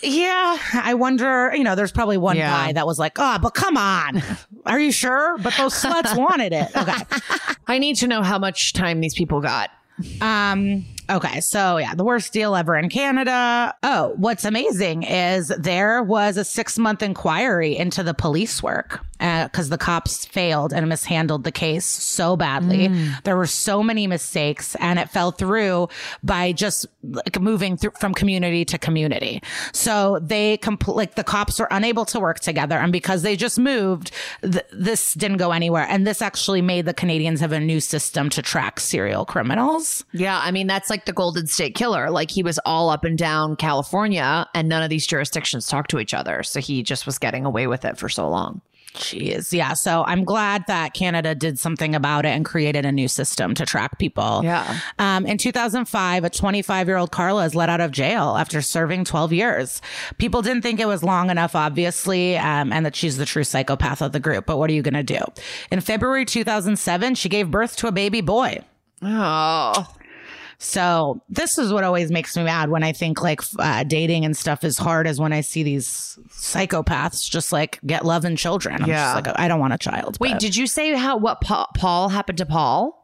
Yeah, I wonder, you know, there's probably one yeah. guy that was like, oh, but come on. Are you sure? But those sluts wanted it. Okay. I need to know how much time these people got. Um, Okay, so yeah, the worst deal ever in Canada. Oh, what's amazing is there was a six month inquiry into the police work because uh, the cops failed and mishandled the case so badly. Mm. There were so many mistakes and it fell through by just like moving through from community to community. So they compl- like the cops were unable to work together. And because they just moved, th- this didn't go anywhere. And this actually made the Canadians have a new system to track serial criminals. Yeah. I mean, that's like like the Golden State Killer. Like he was all up and down California, and none of these jurisdictions talked to each other. So he just was getting away with it for so long. Jeez. Yeah. So I'm glad that Canada did something about it and created a new system to track people. Yeah. Um, in 2005, a 25 year old Carla is let out of jail after serving 12 years. People didn't think it was long enough, obviously, um, and that she's the true psychopath of the group. But what are you going to do? In February 2007, she gave birth to a baby boy. Oh. So this is what always makes me mad when I think like uh, dating and stuff is hard as when I see these psychopaths just like get love and children. I'm Yeah. just like, I don't want a child. Wait, but- did you say how what Pa- Paul happened to Paul?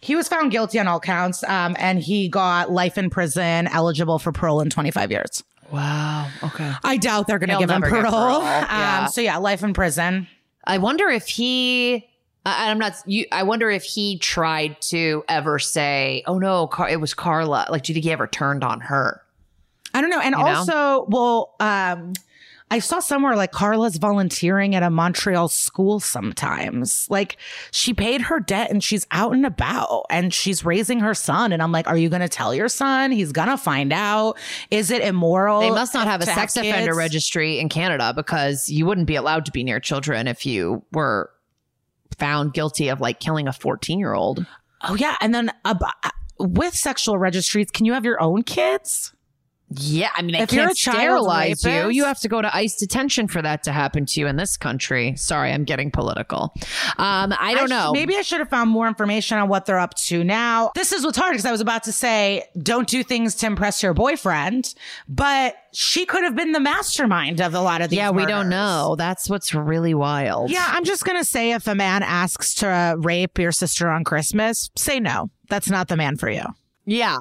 he was found guilty on all counts um, and he got life in prison, eligible for parole in 25 years. Wow. Okay. I doubt they're going to give him parole. parole. Yeah. Um, so yeah, life in prison. I wonder if he. I, I'm not. You, I wonder if he tried to ever say, "Oh no, Car- it was Carla." Like, do you think he ever turned on her? I don't know. And You know? also, well, um, I saw somewhere like Carla's volunteering at a Montreal school sometimes. Like she paid her debt and she's out and about and she's raising her son. And I'm like, are you going to tell your son? He's going to find out. Is it immoral? They must not have a sex offender registry in Canada because you wouldn't be allowed to be near children if you were found guilty of like killing a 14 year old. Oh, yeah. And then uh, with sexual registries, can you have your own kids? Yeah, I mean, they If you're can't a sterilize you. rapist- You have to go to ICE detention for that to happen to you in this country. Sorry, I'm getting political. Um, I don't sh- know. Maybe I should have found more information on what they're up to now. This is what's hard because I was about to say, don't do things to impress your boyfriend, but she could have been the mastermind of a lot of these. yeah, we don't know. That's what's really wild. Yeah, I'm just gonna say if a man asks to uh, rape your sister on Christmas, say no. That's not the man for you. yeah.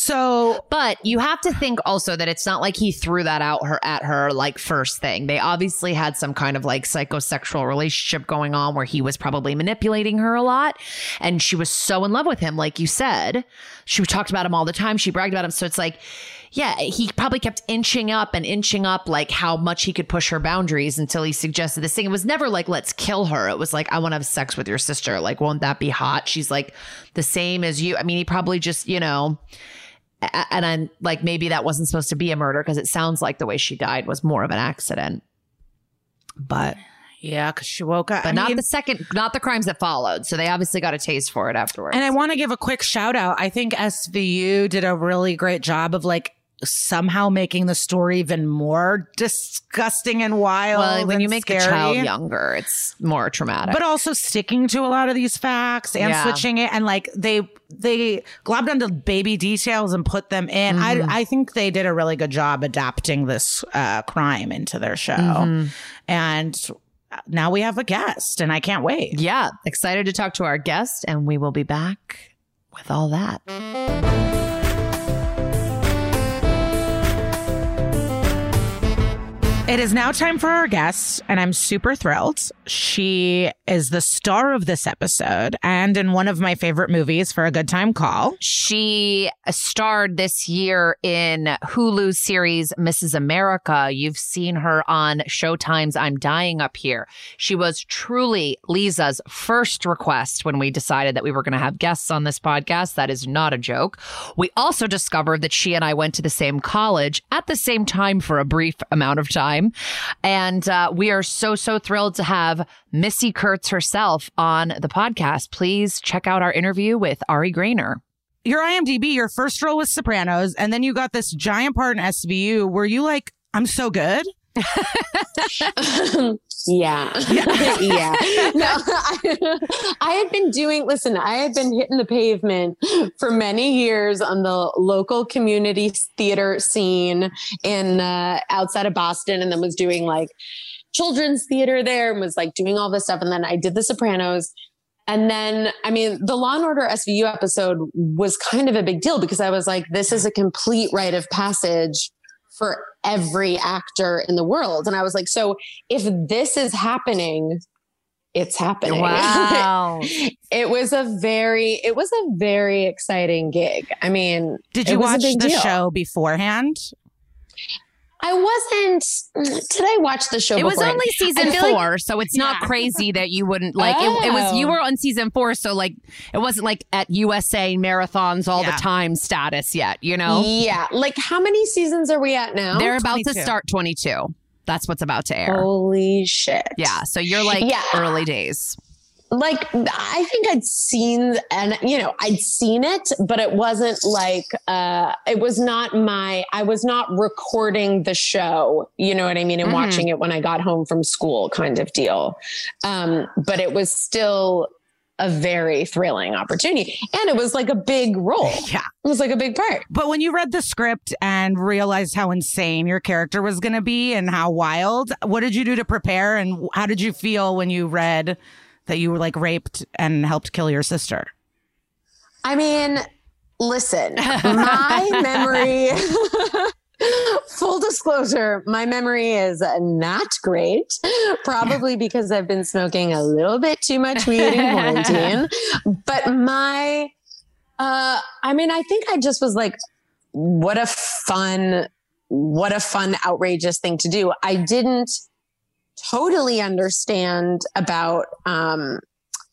So But you have to think also that it's not like he threw that out her at her like first thing. They obviously had some kind of like psychosexual relationship going on where he was probably manipulating her a lot and she was so in love with him like you said. She talked about him all the time. She bragged about him. So it's like yeah, he probably kept inching up and inching up like how much he could push her boundaries until he suggested this thing. It was never like let's kill her. It was like I want to have sex with your sister. Like won't that be hot? She's like the same as you. I mean, he probably just, you know, and I'm like, maybe that wasn't supposed to be a murder because it sounds like the way she died was more of an accident. But yeah, because she woke up. but I not mean- the second, not the crimes that followed. So they obviously got a taste for it afterwards. And I want to give a quick shout out. I think SVU did a really great job of like somehow making the story even more disgusting and wild. well, when you make scary. the child younger, it's more traumatic. but also sticking to a lot of these facts and Yeah. switching it and like they they globbed onto baby details and put them in Mm-hmm. i i think they did a really good job adapting this uh crime into their show Mm-hmm. and now we have a guest and i can't wait yeah, excited to talk to our guest, and we will be back with all that. It is now time for our guest, and I'm super thrilled. She is the star of this episode and in one of my favorite movies for a good time call. She starred this year in Hulu series Mrs. America. You've seen her on Showtime's I'm Dying Up Here. She was truly Liza's first request when we decided that we were going to have guests on this podcast. That is not a joke. We also discovered that she and I went to the same college at the same time for a brief amount of time. And uh, we are so, so thrilled to have Missy Kurtz herself on the podcast. Please check out our interview with Ari Graynor. Your IMDb, your first role was Sopranos, and then you got this giant part in SVU. Were you like, I'm so good? yeah. yeah. No, I, I had been doing, listen, I had been hitting the pavement for many years on the local community theater scene in uh, outside of Boston and then was doing like children's theater there and was like doing all this stuff. And then I did The Sopranos. And then, I mean, the Law and Order SVU episode was kind of a big deal because I was like, this is a complete rite of passage for every actor in the world. And I was like, so if this is happening, it's happening. Wow. it was a very, it was a very exciting gig. I mean, Did you watch the deal. show beforehand? I wasn't, did I watch the show? It was only season four, like- so it's not Yeah. crazy that you wouldn't like it, it was you Oh. were on season four, so like it wasn't like at USA marathons all Yeah. the time status yet, you know? Yeah. Like how many seasons are we at now? They're about to start 22. That's what's about to air. Holy shit. Yeah. So you're like Yeah. early days. Like I think I'd seen and you know I'd seen it, but it wasn't like uh it was not my I was not recording the show, you know what I mean, and Mhm. watching it when I got home from school kind of deal. Um, but it was still a very thrilling opportunity, and it was like a big role. Yeah. It was like a big part. But when you read the script and realized how insane your character was going to be and how wild, what did you do to prepare? And how did you feel when you read that you were like raped and helped kill your sister? I mean, listen, my memory, full disclosure, my memory is not great. Probably because I've been smoking a little bit too much weed in quarantine. But my, uh, I mean, I think I just was like, what a fun, what a fun, outrageous thing to do. I didn't totally understand about, um,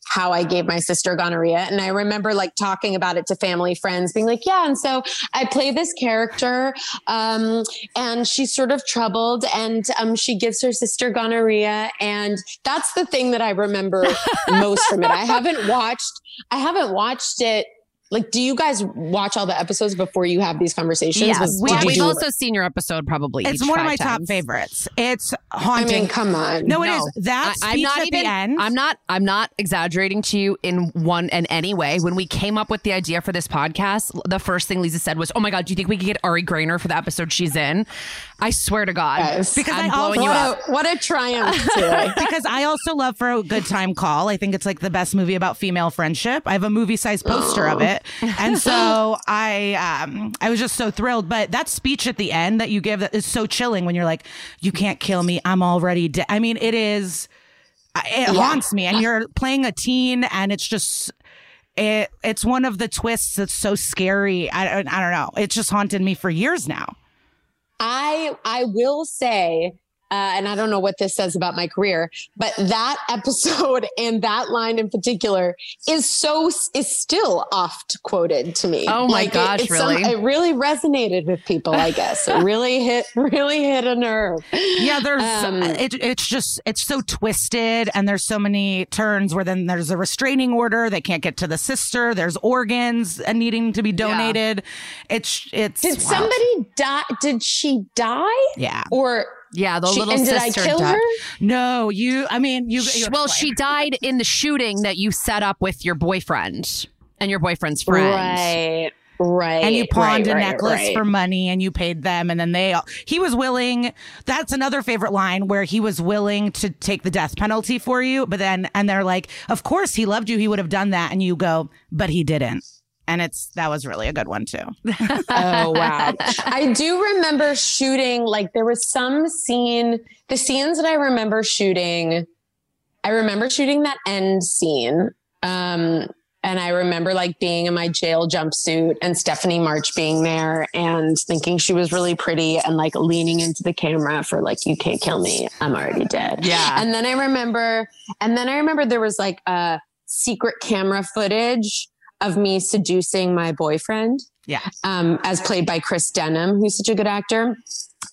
how I gave my sister gonorrhea. And I remember like talking about it to family friends, being like, yeah. And so I play this character, um, and she's sort of troubled and um, she gives her sister gonorrhea. And that's the thing that I remember most from it. I haven't watched, I haven't watched it. Like, do you guys watch all the episodes before you have these conversations? Yes. Was- we, we've do- also seen your episode probably. It's each one of five my top favorites. It's I haunting. mean, come on. no, it No. is that I, speech am not at even. the end. I'm not. I'm not exaggerating to you in one in any way. When we came up with the idea for this podcast, the first thing Liza said was, "Oh my god, do you think we could get Ari Graynor for the episode she's in?" I swear to God, Yes. Because I'm I blowing also- you up. what, a, what a triumph, because I also love for a good time call. I think it's like the best movie about female friendship. I have a movie size poster of it, and so I um I was just so thrilled. But that speech at the end that you give that is so chilling when you're like, "You can't kill me. I'm already dead." I mean, it is. It haunts me, and you're playing a teen, and it's just. It, it's one of the twists that's so scary. I, I don't know. It's just haunted me for years now. I I will say, uh, and I don't know what this says about my career, but that episode and that line in particular is so is still oft quoted to me. Oh my it- gosh, some- really? it really resonated with people. I guess it really hit really hit a nerve. Yeah, there's Um, it, it's just it's so twisted and there's so many turns where then there's a restraining order, they can't get to the sister, there's organs uh, needing to be donated. It's it's Did wild. somebody die? Did she die? Yeah. Or yeah, the she, little and did sister I kill died. her? No, you I mean you Sh- you're well, she died in the shooting that you set up with your boyfriend and your boyfriend's friend. Right. Right. and you pawned right, a right, necklace right. for money and you paid them and then they all, he was willing that's another favorite line where he was willing to take the death penalty for you but then and they're like of course he loved you he would have done that and you go but he didn't and it's that was really a good one too Oh wow. I do remember shooting like there was some scene the scenes that I remember shooting I remember shooting that end scene um and I remember like being in my jail jumpsuit and Stephanie March being there and thinking she was really pretty and like leaning into the camera for like you can't kill me I'm already dead. Yeah. And then I remember and then I remember there was like a secret camera footage of me seducing my boyfriend yeah um, as played by Chris Denham, who's such a good actor.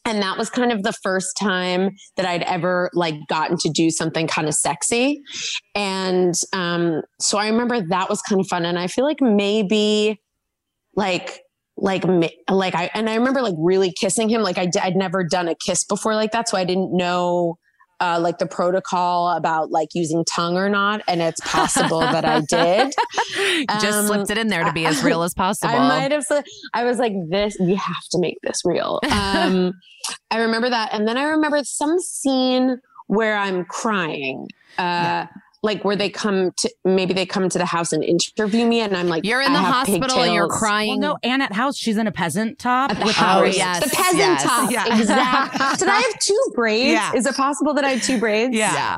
And that was kind of the first time that I'd ever like gotten to do something kind of sexy. And um, so I remember that was kind of fun. And I feel like maybe like like like I and I remember like really kissing him. Like I d- I'd never done a kiss before like that, so I didn't know uh, like the protocol about like using tongue or not. And it's possible that I did. Just Um, slipped it in there to be as real as possible. I might have I was like, this, we have to make this real. Um, I remember that. And then I remember some scene where I'm crying. Uh, Like where they come to, maybe they come to the house and interview me, and I'm like, You're in I the hospital and you're crying. well no annette house she's in a peasant top At the with house. braids. yes. the peasant yes. top. Yeah. Exactly. Did I have two braids? Yeah. Is it possible that I had two braids? Yeah. yeah.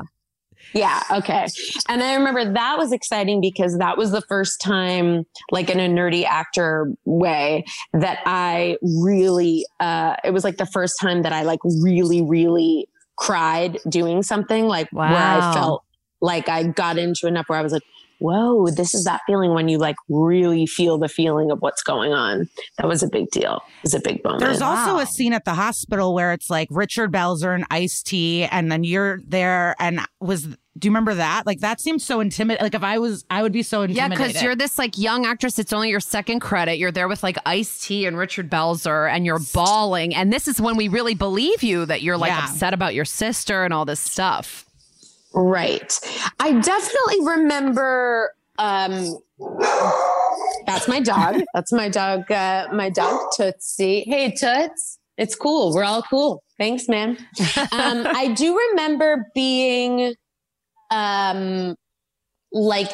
Yeah. Okay. And I remember that was exciting because that was the first time, like in a nerdy actor way, that I really, uh, it was like the first time that I like really, really cried doing something like where Wow. I felt like I got into enough where I was like, whoa, this is that feeling when you like really feel the feeling of what's going on. That was a big deal. It was a big moment. There's also Wow. a scene at the hospital where it's like Richard Belzer and Ice T, and then you're there. And was do you remember that? Like that seems so intimate. Like if I was, I would be so intimidated. Yeah, because you're this like young actress. It's only your second credit. You're there with like Ice T and Richard Belzer, and you're bawling. And this is when we really believe you that you're like Yeah. upset about your sister and all this stuff. Right. I definitely remember um that's my dog. That's my dog uh my dog Tootsie. Hey Toots. It's cool. We're all cool. Thanks, man. Um I do remember being um like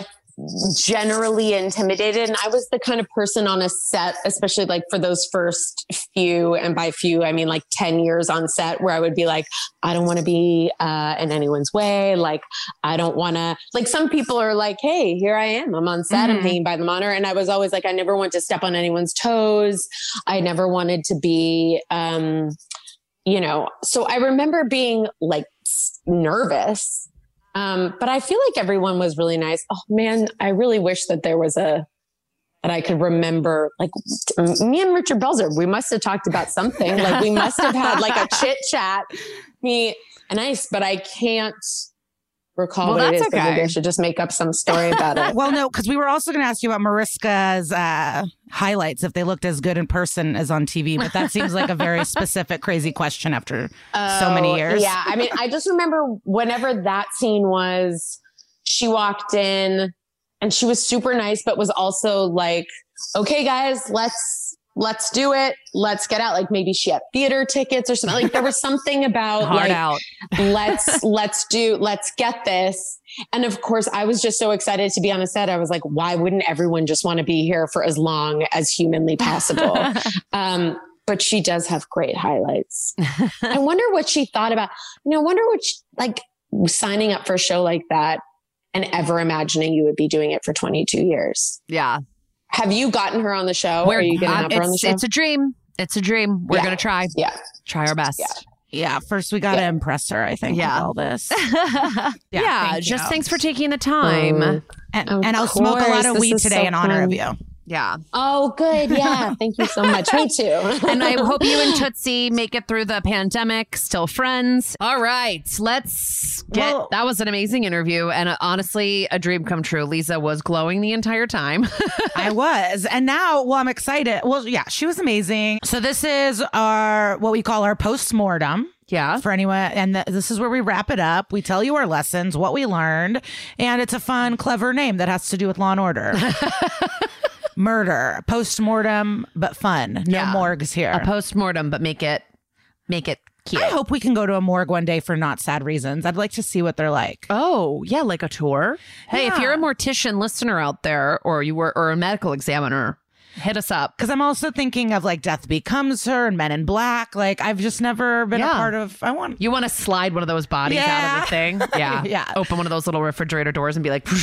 generally intimidated. And I was the kind of person on a set especially like for those first few and by few I mean like 10 years on set where I would be like I don't want to be uh in anyone's way. Like I don't want to like some people are like hey here I am. I'm on set. I'm Mhm. hanging by the monitor. And I was always like I never want to step on anyone's toes. I never wanted to be um you know. So I remember being like nervous um, but I feel like everyone was really nice. Oh man, I really wish that there was a that I could remember. Like me and Richard Belzer, we must have talked about something. Like we must have had like a chit chat. Me and ice, but I can't recall Well, what it that's is. so Maybe okay. I should just make up some story about it. well, no, because we were also going to ask you about Mariska's uh, highlights if they looked as good in person as on TV, but that seems like a very specific, crazy question after so many Oh, years. Yeah. I mean, I just remember whenever that scene was, she walked in and she was super nice, but was also like, okay, guys, let's, let's do it. Let's get out. Like maybe she had theater tickets or something. Like there was something about Hard like, out. let's, let's do, let's get this. And of course, I was just so excited to be on a set. I was like, why wouldn't everyone just want to be here for as long as humanly possible? Um, but she does have great highlights. I wonder what she thought about, you know, I wonder what, she, like signing up for a show like that and ever imagining you would be doing it for 22 years. yeah. Have you gotten her on the show? Are you going to uh, have her on the it's, show? it's a dream. It's a dream. We're Yeah. gonna try. yeah. Try our best. Yeah. Yeah, first we got to Yeah. impress her, I think, Yeah. with all this. Yeah. thank just you. thanks for taking the time. Um, And, and I'll smoke a lot of this weed today so in honor of you. Yeah. Oh, good. Yeah. Thank you so much. Me too. And I hope you and Tootsie make it through the pandemic, still friends. All right, let's get. Well- that was an amazing interview, and uh, honestly, a dream come true. Liza was glowing the entire time. I was. And now, well, I'm excited. Well, yeah, she was amazing. So this is our, what we call our post-mortem. yeah, for anyone. And th- this is where we wrap it up. We tell you our lessons, what we learned, and it's a fun, clever name that has to do with law and order. Murder, post mortem, but fun. No Yeah. morgues here. a post mortem, but make it make it cute. I hope we can go to a morgue one day for not sad reasons. I'd like to see what they're like. Oh, yeah, like a tour. Hey, if you're a mortician listener out there, or you were, or a medical examiner, hit us up. Because I'm also thinking of like Death Becomes Her and Men in Black. Like I've just never been Yeah. a part of. I want. You want to slide one of those bodies out Yeah. of the thing? Yeah, Yeah. Open one of those little refrigerator doors and be like.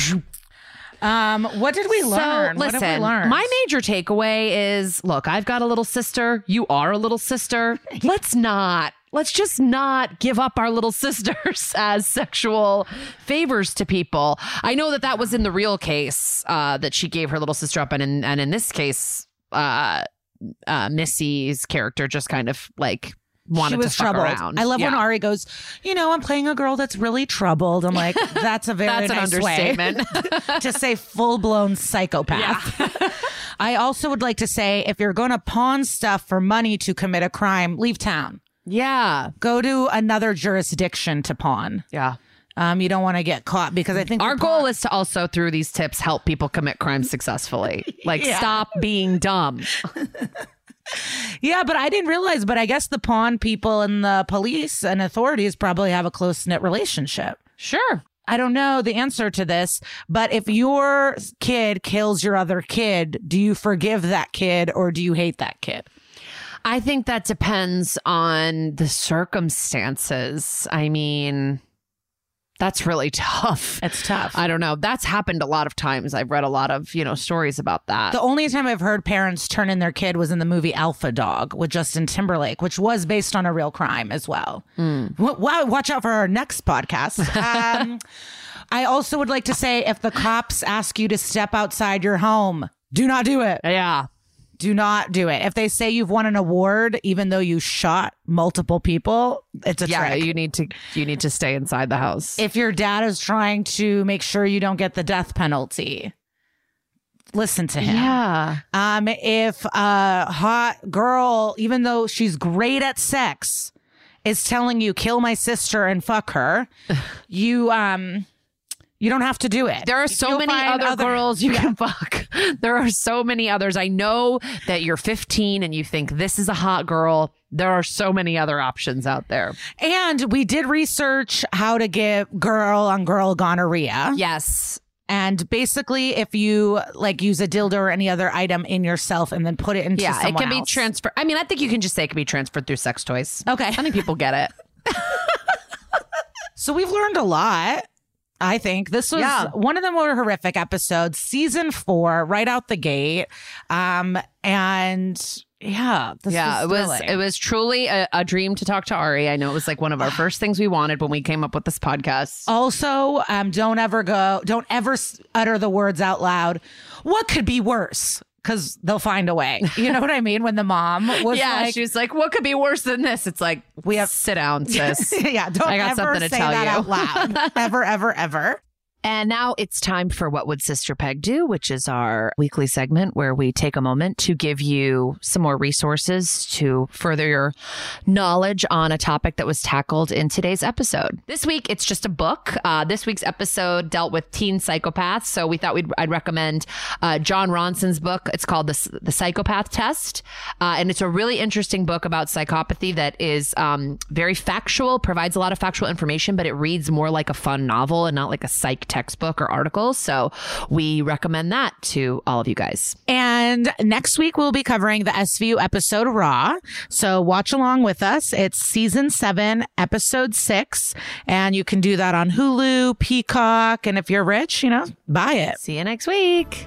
Um, what did we learn? So what listen, we learned? my major takeaway is: look, I've got a little sister. You are a little sister. Let's not. Let's just not give up our little sisters as sexual favors to people. I know that that was in the real case uh, that she gave her little sister up, and in, and in this case, uh, uh, Missy's character just kind of like wanted she was to fuck troubled. around. I love when Ari goes, you know, I'm playing a girl that's really troubled. I'm like, that's a very That's an nice understatement. to say full blown psychopath. I also would like to say, if you're going to pawn stuff for money to commit a crime, leave town. yeah, Go to another jurisdiction to pawn. yeah. Um, you don't want to get caught because I think Our goal is to also, through these tips, help people commit crimes successfully. Like, Yeah. stop being dumb. Yeah, but I didn't realize. But I guess the pawn people and the police and authorities probably have a close knit relationship. Sure. I don't know the answer to this, but if your kid kills your other kid, do you forgive that kid or do you hate that kid? I think that depends on the circumstances. I mean, That's really tough. It's tough. I don't know. That's happened a lot of times. I've read a lot of, you know, stories about that. The only time I've heard parents turn in their kid was in the movie Alpha Dog with Justin Timberlake, which was based on a real crime as well. Wow, watch out for our next podcast. um, I also would like to say if the cops ask you to step outside your home, do not do it. yeah. Do not do it. If they say you've won an award, even though you shot multiple people, it's a Yeah, trick. you need to you need to stay inside the house. if your dad is trying to make sure you don't get the death penalty, listen to him. yeah. Um, if a hot girl, even though she's great at sex, is telling you kill my sister and fuck her, you um, you don't have to do it. There are so You'll many find other, girls you can fuck. There are so many others. I know that you're 15 and you think this is a hot girl. There are so many other options out there. And we did research how to get girl on girl gonorrhea. Yes. And basically, if you like use a dildo or any other item in yourself and then put it into Yeah, it can be transferred. I mean, I think you can just say it can be transferred through sex toys. Okay. I think people get it. So we've learned a lot. I think this was Yeah. one of the more horrific episodes, season four, right out the gate. Um, and yeah, this yeah, it was was it was truly a, a dream to talk to Ari. I know it was like one of our first things we wanted when we came up with this podcast. Also, um, don't ever go, don't ever utter the words out loud. What could be worse? Because they'll find a way. You know what I mean? When the mom was yeah, like, she's like, "What could be worse than this?" It's like we have sit down, sis. yeah, don't I got ever something to say tell that you. out loud. ever, ever, ever. And now it's time for What Would Sister Peg Do, which is our weekly segment where we take a moment to give you some more resources to further your knowledge on a topic that was tackled in today's episode. This week, it's just a book. Uh, this week's episode dealt with teen psychopaths. So we thought we'd, I'd recommend uh, Jon Ronson's book. It's called The, the Psychopath Test. Uh, and it's a really interesting book about psychopathy that is um, very factual, provides a lot of factual information, but it reads more like a fun novel and not like a psych textbook or article. So we recommend that to all of you guys. And next week we'll be covering the SVU episode Raw. So watch along with us. It's season seven, episode six. And you can do that on Hulu, Peacock. And if you're rich, you know, buy it. See you next week.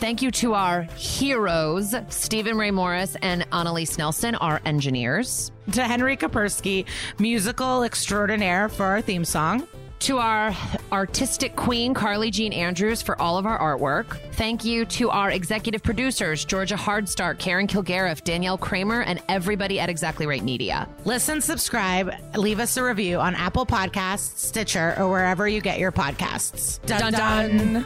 Thank you to our heroes, Stephen Ray Morris and Annalise Nelson, our engineers. To Henry Kapersky, musical extraordinaire for our theme song. To our artistic queen, Carly Jean Andrews, for all of our artwork. Thank you to our executive producers, Georgia Hardstark, Karen Kilgariff, Danielle Kramer, and everybody at Exactly Right Media. Listen, subscribe, leave us a review on Apple Podcasts, Stitcher, or wherever you get your podcasts. Dun, dun.